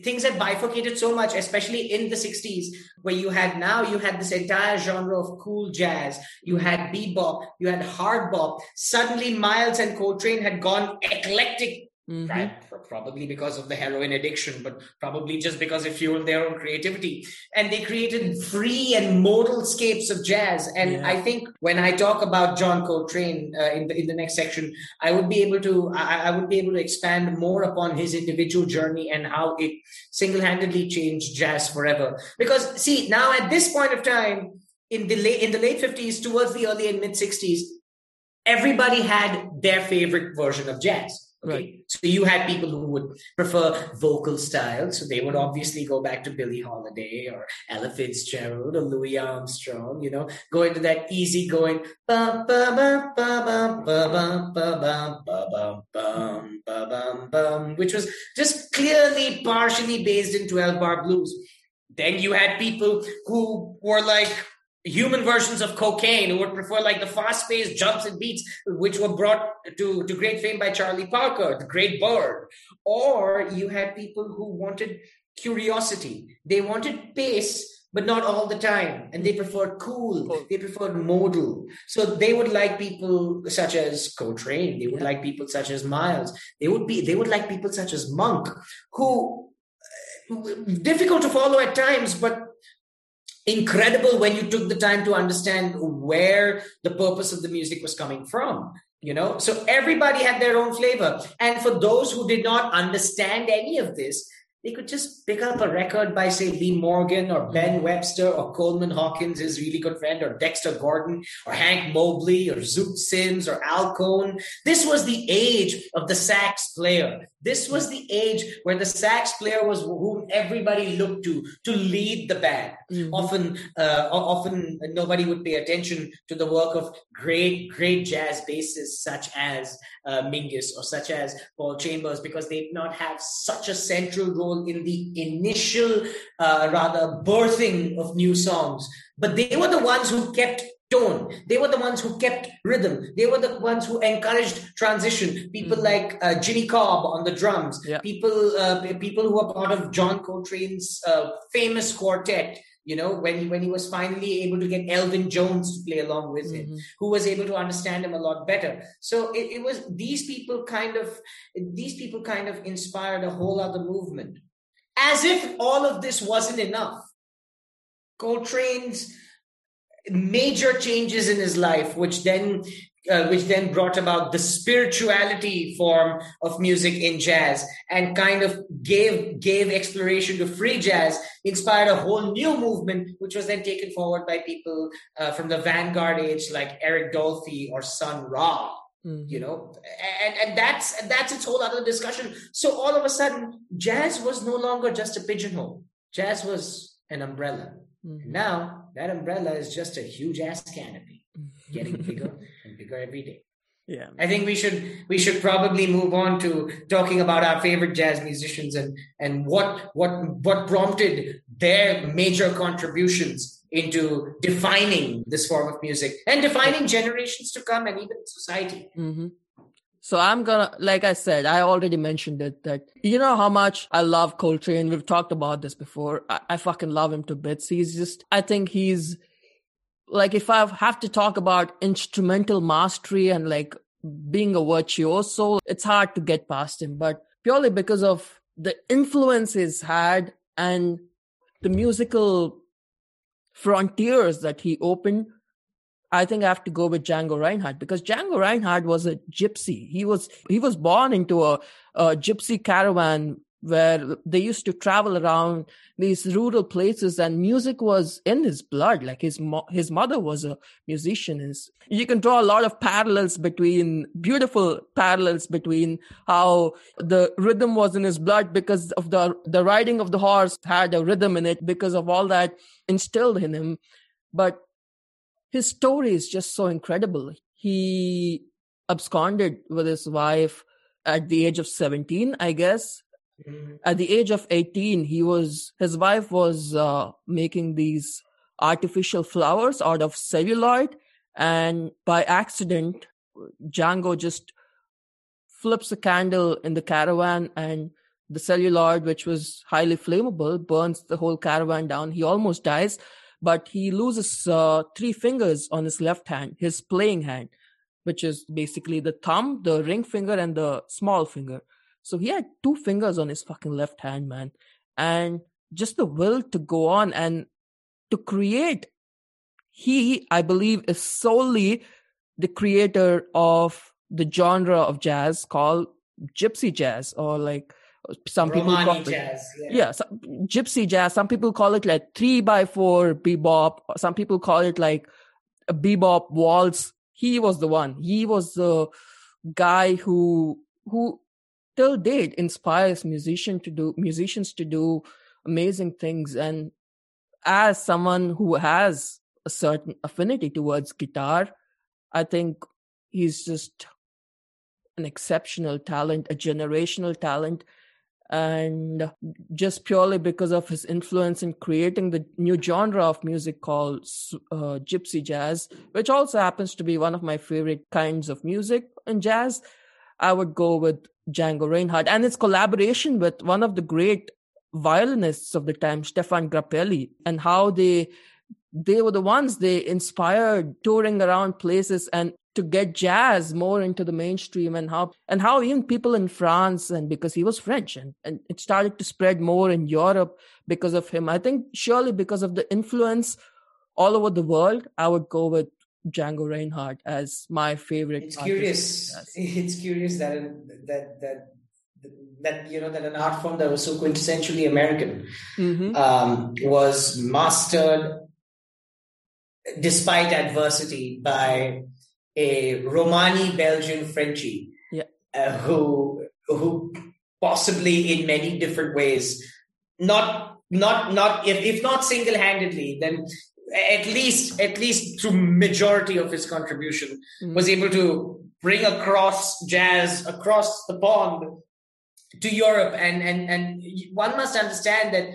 things had bifurcated so much, especially in the 60s, where you had now you had this entire genre of cool jazz, you mm-hmm. had bebop, you had hard bop. Suddenly, Miles and Coltrane had gone eclectic Mm-hmm. Right? Probably because of the heroin addiction, but probably just because it fueled their own creativity. And they created free and modal scapes of jazz. And yeah. I think when I talk about John Coltrane uh, in the in the next section, I would be able to I, I would be able to expand more upon his individual journey and how it single handedly changed jazz forever. Because see, now at this point of time, in the late in the late fifties towards the early and mid sixties, everybody had their favorite version of jazz Okay. Right. So you had people who would prefer vocal style. So they would obviously go back to Billie Holiday or Ella Fitzgerald or Louis Armstrong, you know, go into that easy going, which was just clearly partially based in 12 bar blues. Then you had people who were like, human versions of cocaine who would prefer like the fast-paced jumps and beats which were brought to, to great fame by charlie parker the great bird. Or you had people who wanted curiosity. They wanted pace but not all the time. And they preferred cool. They preferred modal. So they would like people such as coltrane. They would like people such as miles. They would be they would like people such as monk who uh, difficult to follow at times but incredible when you took the time to understand where the purpose of the music was coming from you know so everybody had their own flavor and for those who did not understand any of this they could just pick up a record by, say, Lee Morgan or Ben. Webster or Coleman Hawkins, his really good friend, or Dexter Gordon or Hank Mobley or Zoot Sims or Al Cohn. This was the age of the sax player. This was the age where the sax player was whom everybody looked to to lead the band. Mm-hmm. Often, uh, often nobody would pay attention to the work of great, great jazz bassists such as uh, Mingus or such as Paul Chambers because they did not have such a central role in the initial, uh, rather birthing of new songs. But they were the ones who kept tone. They were the ones who kept rhythm. They were the ones who encouraged transition. People mm-hmm. like uh, Jimmy Cobb on the drums. Yeah. People, uh, people who are part of John Coltrane's uh, famous quartet. You know, when he, when he was finally able to get Elvin Jones to play along with mm-hmm. him, who was able to understand him a lot better. So it, it was these people kind of these people kind of inspired a whole other movement. As if all of this wasn't enough. Coltrane's major changes in his life, which then uh, which then brought about the spirituality form of music in jazz and kind of gave gave exploration to free jazz inspired a whole new movement which was then taken forward by people uh, from the vanguard age like eric dolphy or sun ra mm-hmm. you know and and that's that's its whole other discussion so all of a sudden jazz was no longer just a pigeonhole jazz was an umbrella Mm-hmm. Now that umbrella is just a huge ass canopy, getting [LAUGHS] bigger and bigger every day. Yeah. I think we should we should probably move on to talking about our favorite jazz musicians and and what what what prompted their major contributions into defining this form of music and defining generations to come and even society. Mm-hmm. So I'm gonna, like I said, I already mentioned it that you know how much I love Coltrane. We've talked about this before. I, I fucking love him to bits. He's just, I think he's like, if I have to talk about instrumental mastery and like being a virtuoso, it's hard to get past him. But purely because of the influence he's had and the musical frontiers that he opened I think I have to go with Django Reinhardt because Django Reinhardt was a gypsy. He was he was born into a, a gypsy caravan where they used to travel around these rural places and music was in his blood. Like his mo- his mother was a musician is you can draw a lot of parallels between beautiful parallels between how the rhythm was in his blood because of the the riding of the horse had a rhythm in it because of all that instilled in him. But his story is just so incredible. He absconded with his wife at the age of 17, I guess. Mm-hmm. At the age of 18, he was, his wife was uh, making these artificial flowers out of celluloid. And by accident, Django just flips a candle in the caravan and the celluloid, which was highly flammable, burns the whole caravan down. He almost dies but he loses uh, three fingers on his left hand, his playing hand, which is basically the thumb, the ring finger, and the small finger. So he had two fingers on his fucking left hand, man. And just the will to go on and to create. He, I believe, is solely the creator of the genre of jazz called gypsy jazz or like some Romani people call jazz, it, yeah, yeah some, gypsy jazz. Some people call it like three by four bebop. Some people call it like a bebop waltz. He was the one. He was the guy who who till date inspires musician to do musicians to do amazing things. And as someone who has a certain affinity towards guitar, I think he's just an exceptional talent, a generational talent and just purely because of his influence in creating the new genre of music called uh, gypsy jazz which also happens to be one of my favorite kinds of music in jazz i would go with django reinhardt. And his collaboration with one of the great violinists of the time stéphane grappelli and how they they were the ones they inspired touring around places and to get jazz more into the mainstream and how and how even people in France and because he was French and, and it started to spread more in Europe because of him. I think surely because of the influence all over the world, I would go with Django Reinhardt as my favorite. It's curious. [LAUGHS] It's curious that that that that you know that an art form that was so quintessentially American mm-hmm. um, was mastered despite adversity by a Romani Belgian Frenchie, yeah. uh, who who possibly in many different ways, not not not if, if not single-handedly then at least at least through majority of his contribution mm-hmm. was able to bring across jazz across the pond to Europe and and and one must understand that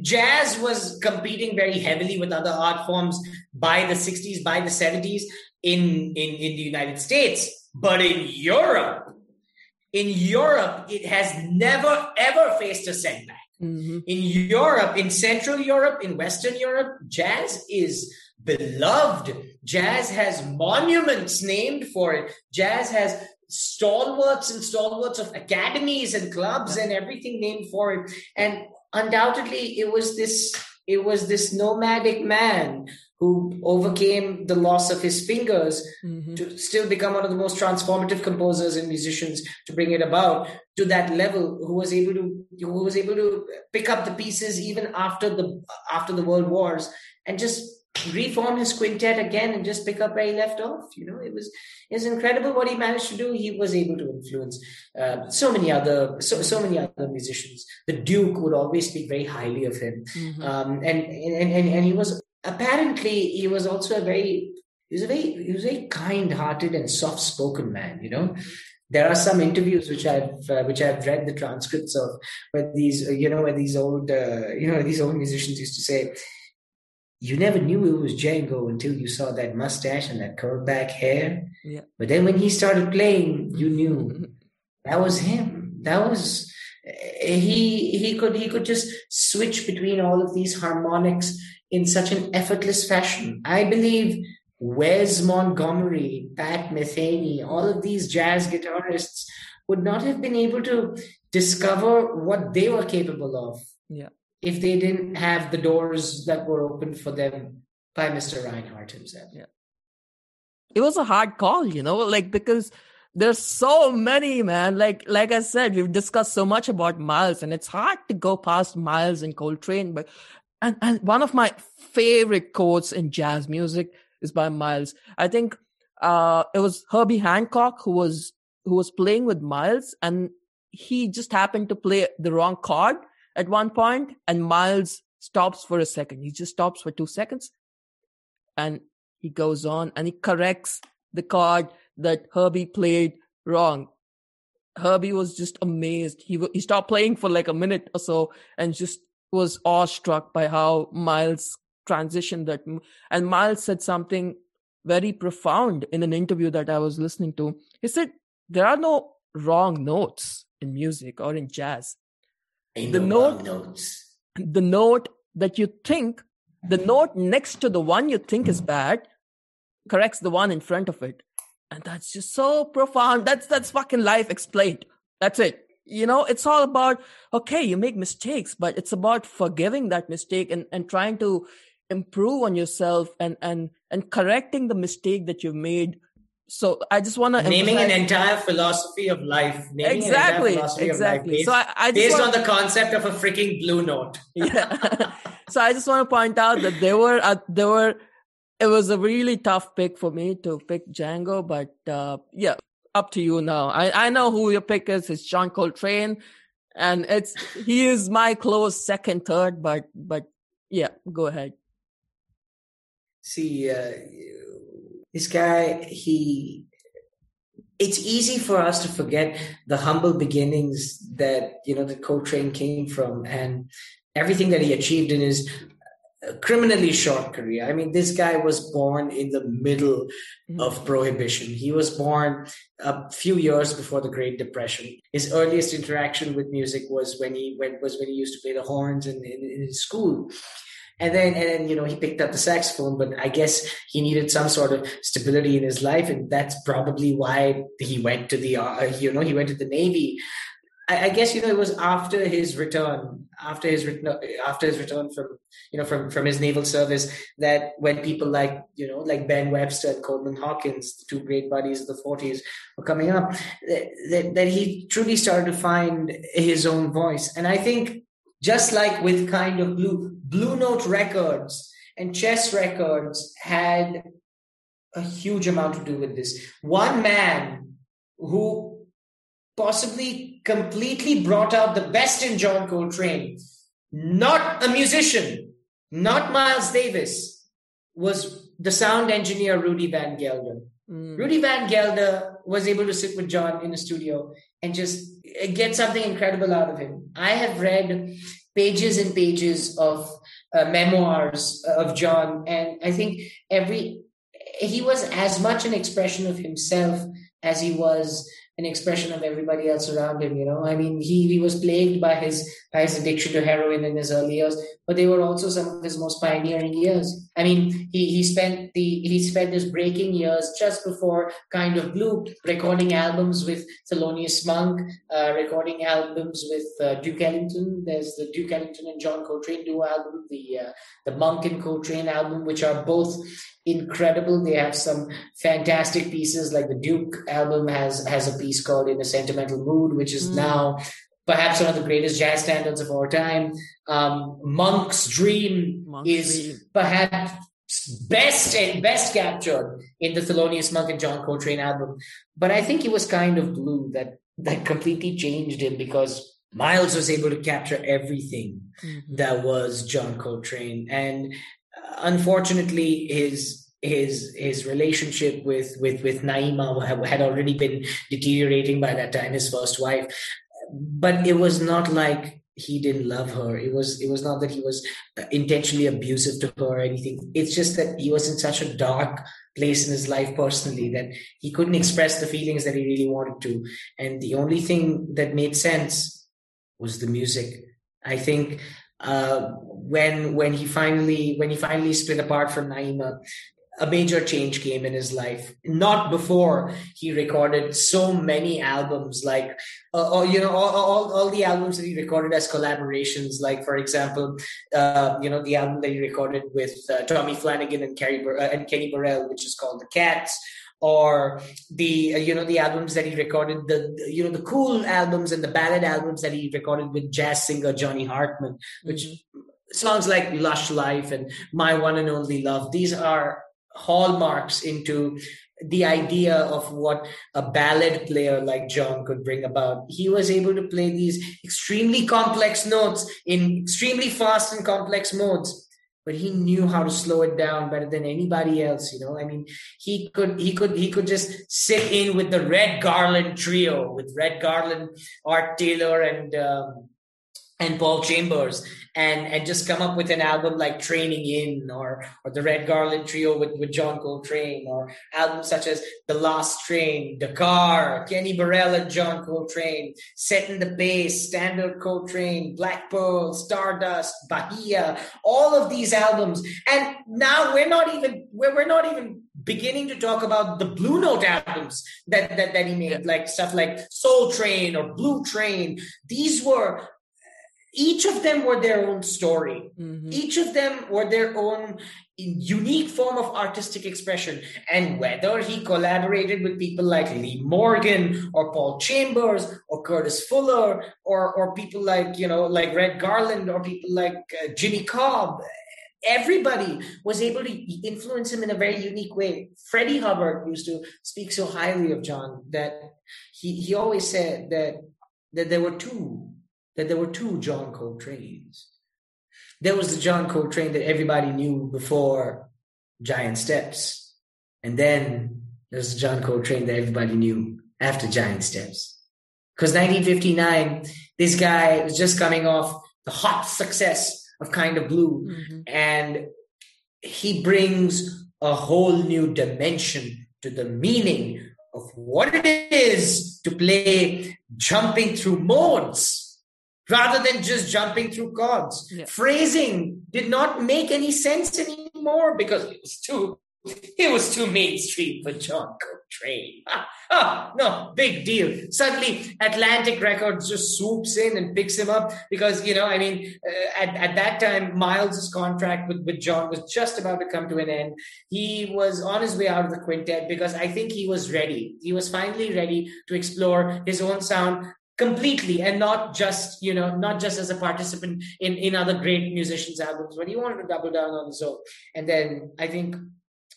jazz was competing very heavily with other art forms by the 60s by the 70s in in in the United States but in Europe in Europe it has never ever faced a setback Mm-hmm. In Europe, in Central Europe, in Western Europe, jazz is beloved. Jazz has monuments named for it. Jazz has stalwarts and stalwarts of academies and clubs and everything named for it. And undoubtedly, it was this it was this nomadic man who overcame the loss of his fingers mm-hmm. to still become one of the most transformative composers and musicians to bring it about to that level who was able to who was able to pick up the pieces even after the after the world wars and just reform his quintet again and just pick up where he left off you know? It was it was incredible what he managed to do. He was able to influence uh, so many other so, so many other musicians. The duke would always speak very highly of him. Mm-hmm. um, and, and and and he was apparently he was also a very he was a very he was a very kind-hearted and soft-spoken man you know? There are some interviews which I've uh, which I've read the transcripts of where these you know where these old uh, you know these old musicians used to say you never knew it was Django until you saw that mustache and that curled back hair yeah. but then when he started playing you knew [LAUGHS] that was him that was eh, he he could he could just switch between all of these harmonics in such an effortless fashion. I believe Wes Montgomery, Pat Metheny, all of these jazz guitarists would not have been able to discover what they were capable of yeah. If they didn't have the doors that were opened for them by Mr. Reinhardt himself. Yeah. It was a hard call, you know, like because there's so many, man. Like like I said, we've discussed so much about Miles, and it's hard to go past Miles and Coltrane. But and, and one of my favorite quotes in jazz music is by Miles. I think uh, it was Herbie Hancock who was who was playing with Miles, and he just happened to play the wrong chord at one point, and Miles stops for a second. He just stops for two seconds, and he goes on and he corrects the card that Herbie played wrong. Herbie was just amazed. He he stopped playing for like a minute or so and just was awestruck by how Miles transitioned that. And Miles said something very profound in an interview that I was listening to. He said, There are no wrong notes in music or in jazz. The note, notes. The note that you think, the note next to the one you think is bad, corrects the one in front of it. And that's just so profound. That's that's fucking life explained. That's it you know it's all about okay you make mistakes but it's about forgiving that mistake and and trying to improve on yourself and and and correcting the mistake that you've made so i just want to naming emphasize... an entire philosophy of life naming exactly exactly based, so i, I based on the concept of a freaking blue note [LAUGHS] yeah so i just want to point out that there were uh, there were it was a really tough pick for me to pick Django, but uh, yeah, up to you now. I, I know who your pick is. It's John Coltrane. And it's, he is my close second, third, but, but yeah, go ahead. See, uh, this guy, he, it's easy for us to forget the humble beginnings that, you know, that Coltrane came from and everything that he achieved in his criminally short career. I mean, this guy was born in the middle mm-hmm. of prohibition. He was born a few years before the Great Depression. His earliest interaction with music was when he went was when he used to play the horns in, in, in his school. And then, and then, you know, he picked up the saxophone, but I guess he needed some sort of stability in his life, and that's probably why he went to the, uh, you know, he went to the Navy. I, I guess you know it was after his return, after his return, after his return from you know from from his naval service that when people like you know like Ben Webster and Coleman Hawkins, two great buddies of the forties, were coming up, that, that he truly started to find his own voice. And I think just like with kind of blue blue note records and chess records had a huge amount to do with this. One man who possibly completely brought out the best in John Coltrane not a musician, not Miles Davis, was the sound engineer Rudy Van Gelder. Mm. Rudy Van Gelder was able to sit with John in a studio and just get something incredible out of him. I have read pages and pages of uh, memoirs of John, and I think every he was as much an expression of himself as he was an expression of everybody else around him. You know, I mean, he he was plagued by his by his addiction to heroin in his early years, but they were also some of his most pioneering years. I mean, he he spent the he spent his breaking years just before Kind of Blue, recording albums with Thelonious Monk, uh, recording albums with uh, Duke Ellington. There's the Duke Ellington and John Coltrane duo album, the uh, the Monk and Coltrane album, which are both incredible. They have some fantastic pieces, like the Duke album has has a piece called "In a Sentimental Mood," which is mm. now perhaps one of the greatest jazz standards of our time. Um, Monk's Dream Monk's is Dream. perhaps best and best captured in the Thelonious Monk and John Coltrane album. But I think it was kind of blue that that completely changed him because Miles was able to capture everything mm-hmm. that was John Coltrane, and unfortunately, his his his relationship with with with Naima had already been deteriorating by that time. His first wife, but it was not like he didn't love her. It was it was not that he was uh, intentionally abusive to her or anything. It's just that he was in such a dark place in his life personally that he couldn't express the feelings that he really wanted to. And the only thing that made sense was the music. I think uh, when when he finally when he finally split apart from Naima, a major change came in his life. Not before he recorded so many albums, like uh, or, you know all, all, all the albums that he recorded as collaborations. Like for example, uh, you know the album that he recorded with uh, Tommy Flanagan and uh, and Kenny Burrell, which is called The Cats or the uh, you know the albums that he recorded the, the, you know the cool albums and the ballad albums that he recorded with jazz singer Johnny Hartman which mm-hmm. songs like lush life and my one and only love these are hallmarks into the idea of what a ballad player like John could bring about. He was able to play these extremely complex notes in extremely fast and complex modes but he knew how to slow it down better than anybody else you know? I mean he could he could he could just sit in with the red garland trio with red garland art taylor and um, and Paul Chambers and and just come up with an album like Traneing In or or the Red Garland Trio with, with John Coltrane or albums such as The Last Trane, Dakar, Kenny Burrell and John Coltrane, Set in the Bass, Standard Coltrane, Black Pearl, Stardust, Bahia, all of these albums. And now we're not even we're, we're not even beginning to talk about the Blue Note albums that, that, that he made, like stuff like Soultrane or Blue Train. These were each of them were their own story. Mm-hmm. Each of them were their own unique form of artistic expression. And whether he collaborated with people like Lee Morgan or Paul Chambers or Curtis Fuller or, or people like, you know, like Red Garland or people like uh, Jimmy Cobb, everybody was able to influence him in a very unique way. Freddie Hubbard used to speak so highly of John that he, he always said that, that there were two that there were two John Coltrane's. There was the John Coltrane that everybody knew before Giant Steps. And then there's the John Coltrane that everybody knew after Giant Steps. Because 1959, this guy was just coming off the hot success of Kind of Blue. Mm-hmm. And he brings a whole new dimension to the meaning of what it is to play jumping through modes rather than just jumping through chords. Yeah. Phrasing did not make any sense anymore because it was too it was too mainstream for John Coltrane. Ah, [LAUGHS] ah, no, big deal. Suddenly, Atlantic Records just swoops in and picks him up because, you know, I mean, uh, at, at that time, Miles's contract with, with John was just about to come to an end. He was on his way out of the quintet because I think he was ready. He was finally ready to explore his own sound completely and not just you know not just as a participant in in other great musicians albums but he wanted to double down on his own and then i think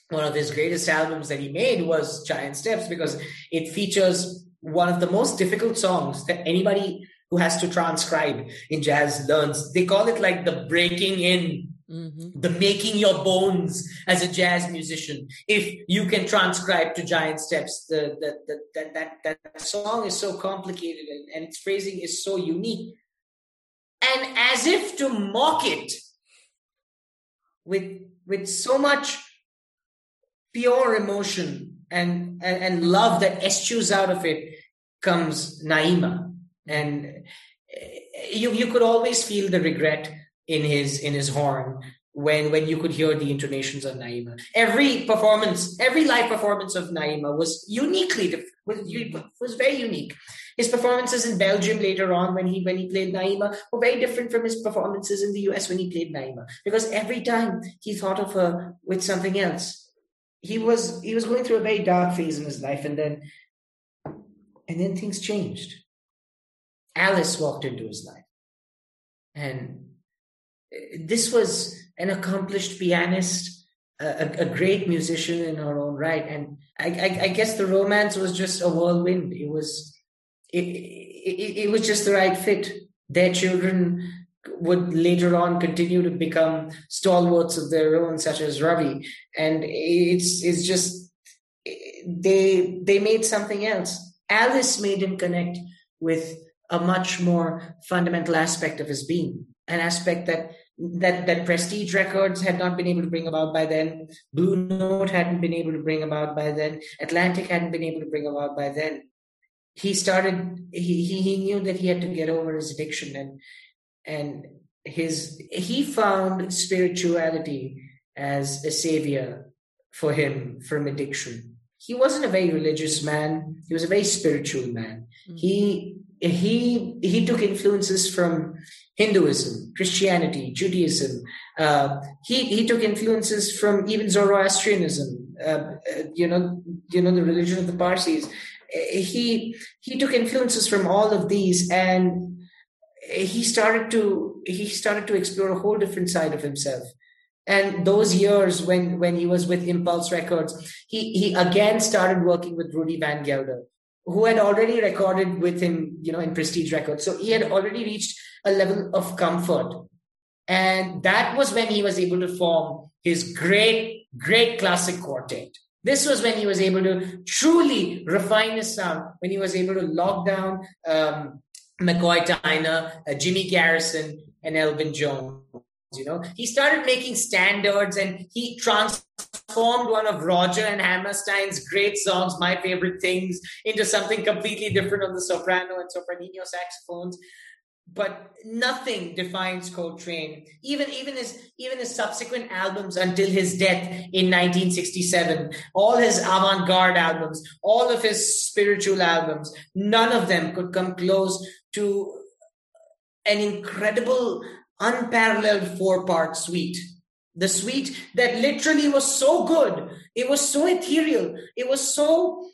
one of his greatest albums that he made was giant steps because it features one of the most difficult songs that anybody who has to transcribe in jazz learns. They call it like the breaking in Mm-hmm. the making your bones as a jazz musician. If you can transcribe to giant steps the, the, the, that, that that song is so complicated and, and its phrasing is so unique. And as if to mock it with with so much pure emotion and and, and love that eschews out of it comes naima. And eh, you you could always feel the regret in his in his horn when when you could hear the intonations of Naima. Every performance, every live performance of Naima was uniquely was, was very unique. His performances in Belgium later on when he when he played Naima were very different from his performances in the US when he played Naima because every time he thought of her with something else. He was he was going through a very dark phase in his life and then and then things changed. Alice walked into his life. And this was an accomplished pianist, a, a, great musician in her own right, and I, I, I, guess the romance was just a whirlwind. It was, it, it, it was just the right fit. Their children would later on continue to become stalwarts of their own, such as Ravi, and it's it's just they they made something else. Alice made him connect with a much more fundamental aspect of his being, an aspect that that that prestige records had not been able to bring about by then blue note hadn't been able to bring about by then atlantic hadn't been able to bring about by then. He started he he, he knew that he had to get over his addiction and and his he found spirituality as a savior for him from addiction. He wasn't a very religious man. He was a very spiritual man. Mm-hmm. he he he took influences from Hinduism, Christianity, Judaism. Uh, he he took influences from even Zoroastrianism. Uh, uh, you know, you know the religion of the Parsis. Uh, he he took influences from all of these, and he started to he started to explore a whole different side of himself. And those years when when he was with Impulse Records, he he again started working with Rudy Van Gelder, who had already recorded with him, you know, in Prestige Records. So he had already reached a level of comfort. And that was when he was able to form his great, great classic quartet. This was when he was able to truly refine his sound, when he was able to lock down um, McCoy Tyner, uh, Jimmy Garrison, and Elvin Jones. You know, he started making standards and he transformed one of Roger and Hammerstein's great songs, My Favorite Things, into something completely different on the soprano and sopranino saxophones but nothing defines Coltrane. Even even his even his subsequent albums until his death in 1967, all his avant-garde albums, all of his spiritual albums, none of them could come close to an incredible, unparalleled four-part suite. The suite that literally was so good, it was so ethereal, it was so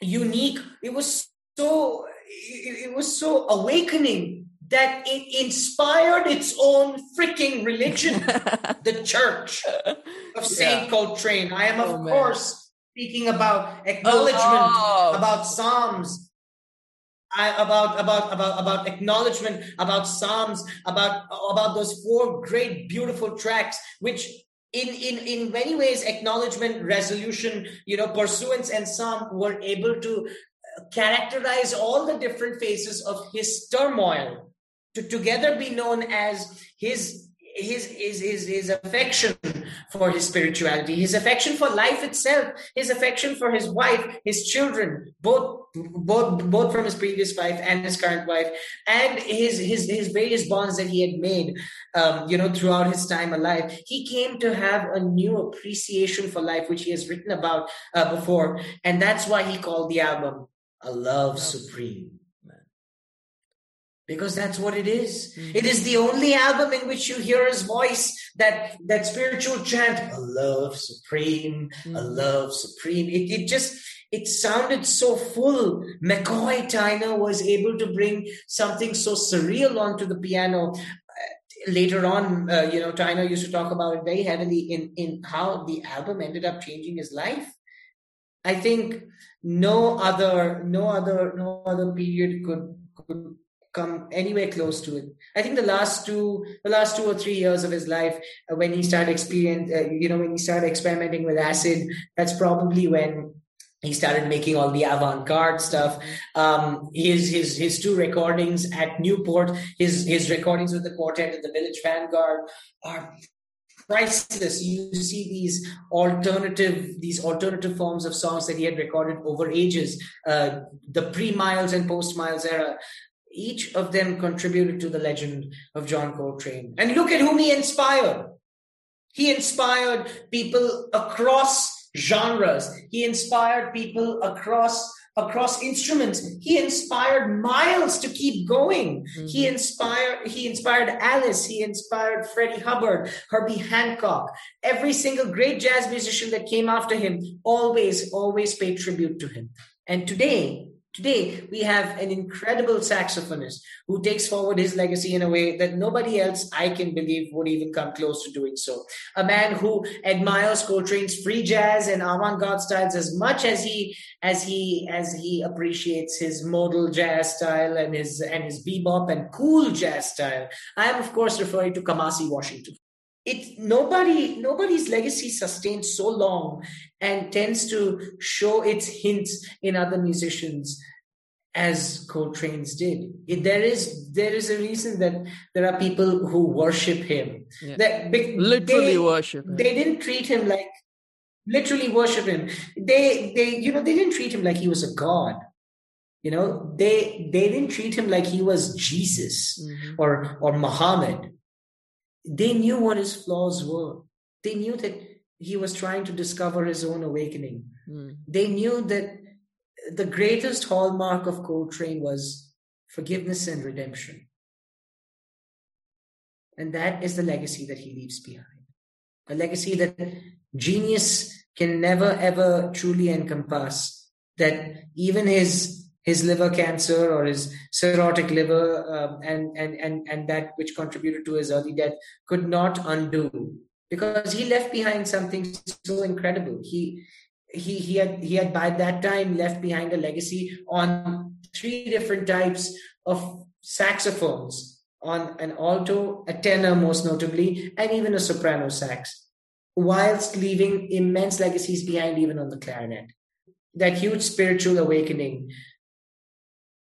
unique, it was so it, it was so awakening that it inspired its own freaking religion, [LAUGHS] the Church of Saint yeah. Coltrane. I am, oh, of oh, course, speaking about oh, acknowledgement, oh. about Psalms, I, about about about about acknowledgement, about Psalms, about about those four great, beautiful tracks, which in in in many ways, acknowledgement, resolution, you know, pursuance, and Psalm were able to uh, characterize all the different phases of his turmoil to together be known as his his, his his his affection for his spirituality, his affection for life itself, his affection for his wife, his children, both both both from his previous wife and his current wife, and his his his various bonds that he had made, um, you know, throughout his time alive. He came to have a new appreciation for life, which he has written about uh, before, and that's why he called the album "A Love Supreme." Because that's what it is. Mm-hmm. It is the only album in which you hear his voice that that spiritual chant a love supreme mm-hmm. a love supreme it, it just it sounded so full mccoy tyner was able to bring something so surreal onto the piano uh, later on uh, you know tyner used to talk about it very heavily in in how the album ended up changing his life i think no other no other no other period could could come anywhere close to it. I think the last two, the last two or three years of his life, uh, when he started experience, uh, you know, when he started experimenting with acid, that's probably when he started making all the avant-garde stuff. Um, his his his two recordings at Newport, his his recordings with the quartet at the Village Vanguard are priceless. You see these alternative these alternative forms of songs that he had recorded over ages, uh, the pre-Miles and post-Miles era each of them contributed to the legend of John Coltrane. And look at whom he inspired. He inspired people across genres. He inspired people across across instruments. He inspired Miles to keep going. Mm-hmm. He inspired he inspired Alice. He inspired Freddie Hubbard, Herbie Hancock. Every single great jazz musician that came after him always always paid tribute to him. And today Today, we have an incredible saxophonist who takes forward his legacy in a way that nobody else, I can believe, would even come close to doing so. A man who admires Coltrane's free jazz and avant-garde styles as much as he as he as he appreciates his modal jazz style and his and his bebop and cool jazz style. I am, of course, referring to Kamasi Washington it nobody nobody's legacy sustains so long and tends to show its hints in other musicians as Coltrane's did. It, there is there is a reason that there are people who worship him. Yeah. That literally they, worship. Him. They didn't treat him like literally worship him. They they you know they didn't treat him like he was a god. You know they they didn't treat him like he was Jesus mm-hmm. or or Muhammad they knew what his flaws were. They knew that he was trying to discover his own awakening. Mm. They knew that the greatest hallmark of Coltrane was forgiveness and redemption. And that is the legacy that he leaves behind. A legacy that genius can never ever truly encompass. That even his his liver cancer or his cirrhotic liver um, and, and, and, and that which contributed to his early death could not undo because he left behind something so incredible. He, he, he had, he had by that time left behind a legacy on three different types of saxophones on an alto, a tenor most notably, and even a soprano sax, whilst leaving immense legacies behind even on the clarinet. That huge spiritual awakening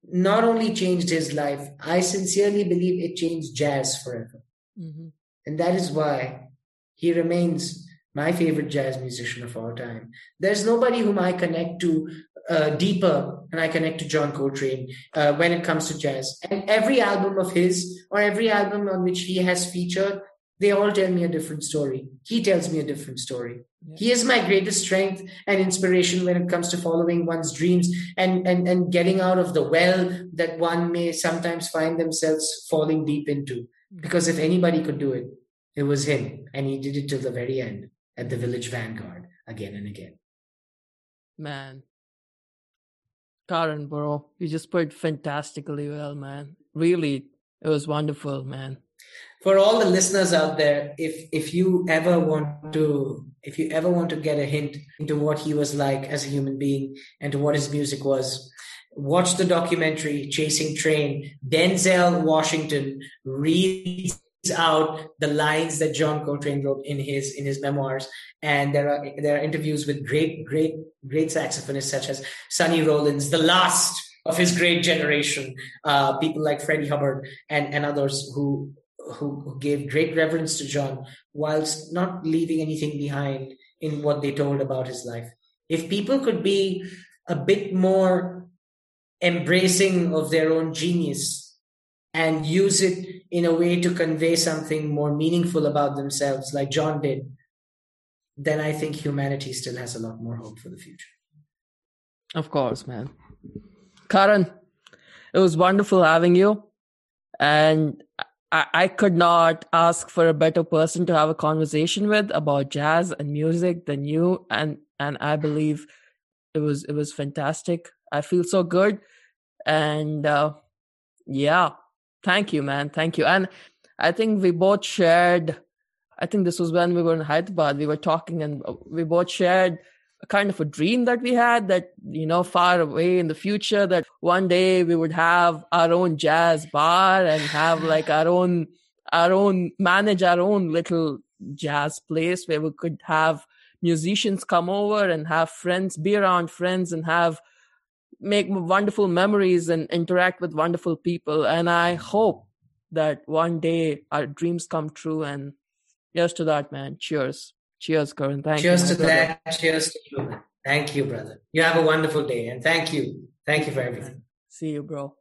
not only changed his life, I sincerely believe it changed jazz forever. Mm-hmm. And that is why he remains my favorite jazz musician of all time. There's nobody whom I connect to uh, deeper and I connect to John Coltrane uh, when it comes to jazz. And every album of his or every album on which he has featured, they all tell me a different story. He tells me a different story. Yeah. He is my greatest strength and inspiration when it comes to following one's dreams and, and, and getting out of the well that one may sometimes find themselves falling deep into. Mm. Because if anybody could do it, it was him. And he did it till the very end at the village vanguard again and again. Man. Karan, bro, you just played fantastically well, man. Really, it was wonderful, man for all the listeners out there if if you ever want to if you ever want to get a hint into what he was like as a human being and to what his music was watch the documentary chasing Trane. denzel washington reads out the lines that john coltrane wrote in his in his memoirs and there are there are interviews with great great great saxophonists such as sonny rollins the last of his great generation, uh, people like Freddie Hubbard and, and others who who, who gave great reverence to John whilst not leaving anything behind in what they told about his life. If people could be a bit more embracing of their own genius and use it in a way to convey something more meaningful about themselves, like John did, then I think humanity still has a lot more hope for the future. Of course, man. Karan, it was wonderful having you. And I, could not ask for a better person to have a conversation with about jazz and music than you. And and I believe it was it was fantastic. I feel so good. And uh, yeah, thank you, man. Thank you. And I think we both shared I think this was when we were in Hyderabad. We were talking and we both shared kind of a dream that we had that you know far away in the future that one day we would have our own jazz bar and have like our own our own manage our own little jazz place where we could have musicians come over and have friends be around friends and have make wonderful memories and interact with wonderful people. And i hope that one day our dreams come true and yes to that man. Cheers cheers Karan. thank cheers you to that. Cheers to you. Thank you brother. You have a wonderful day and thank you. Thank you for everything. See you bro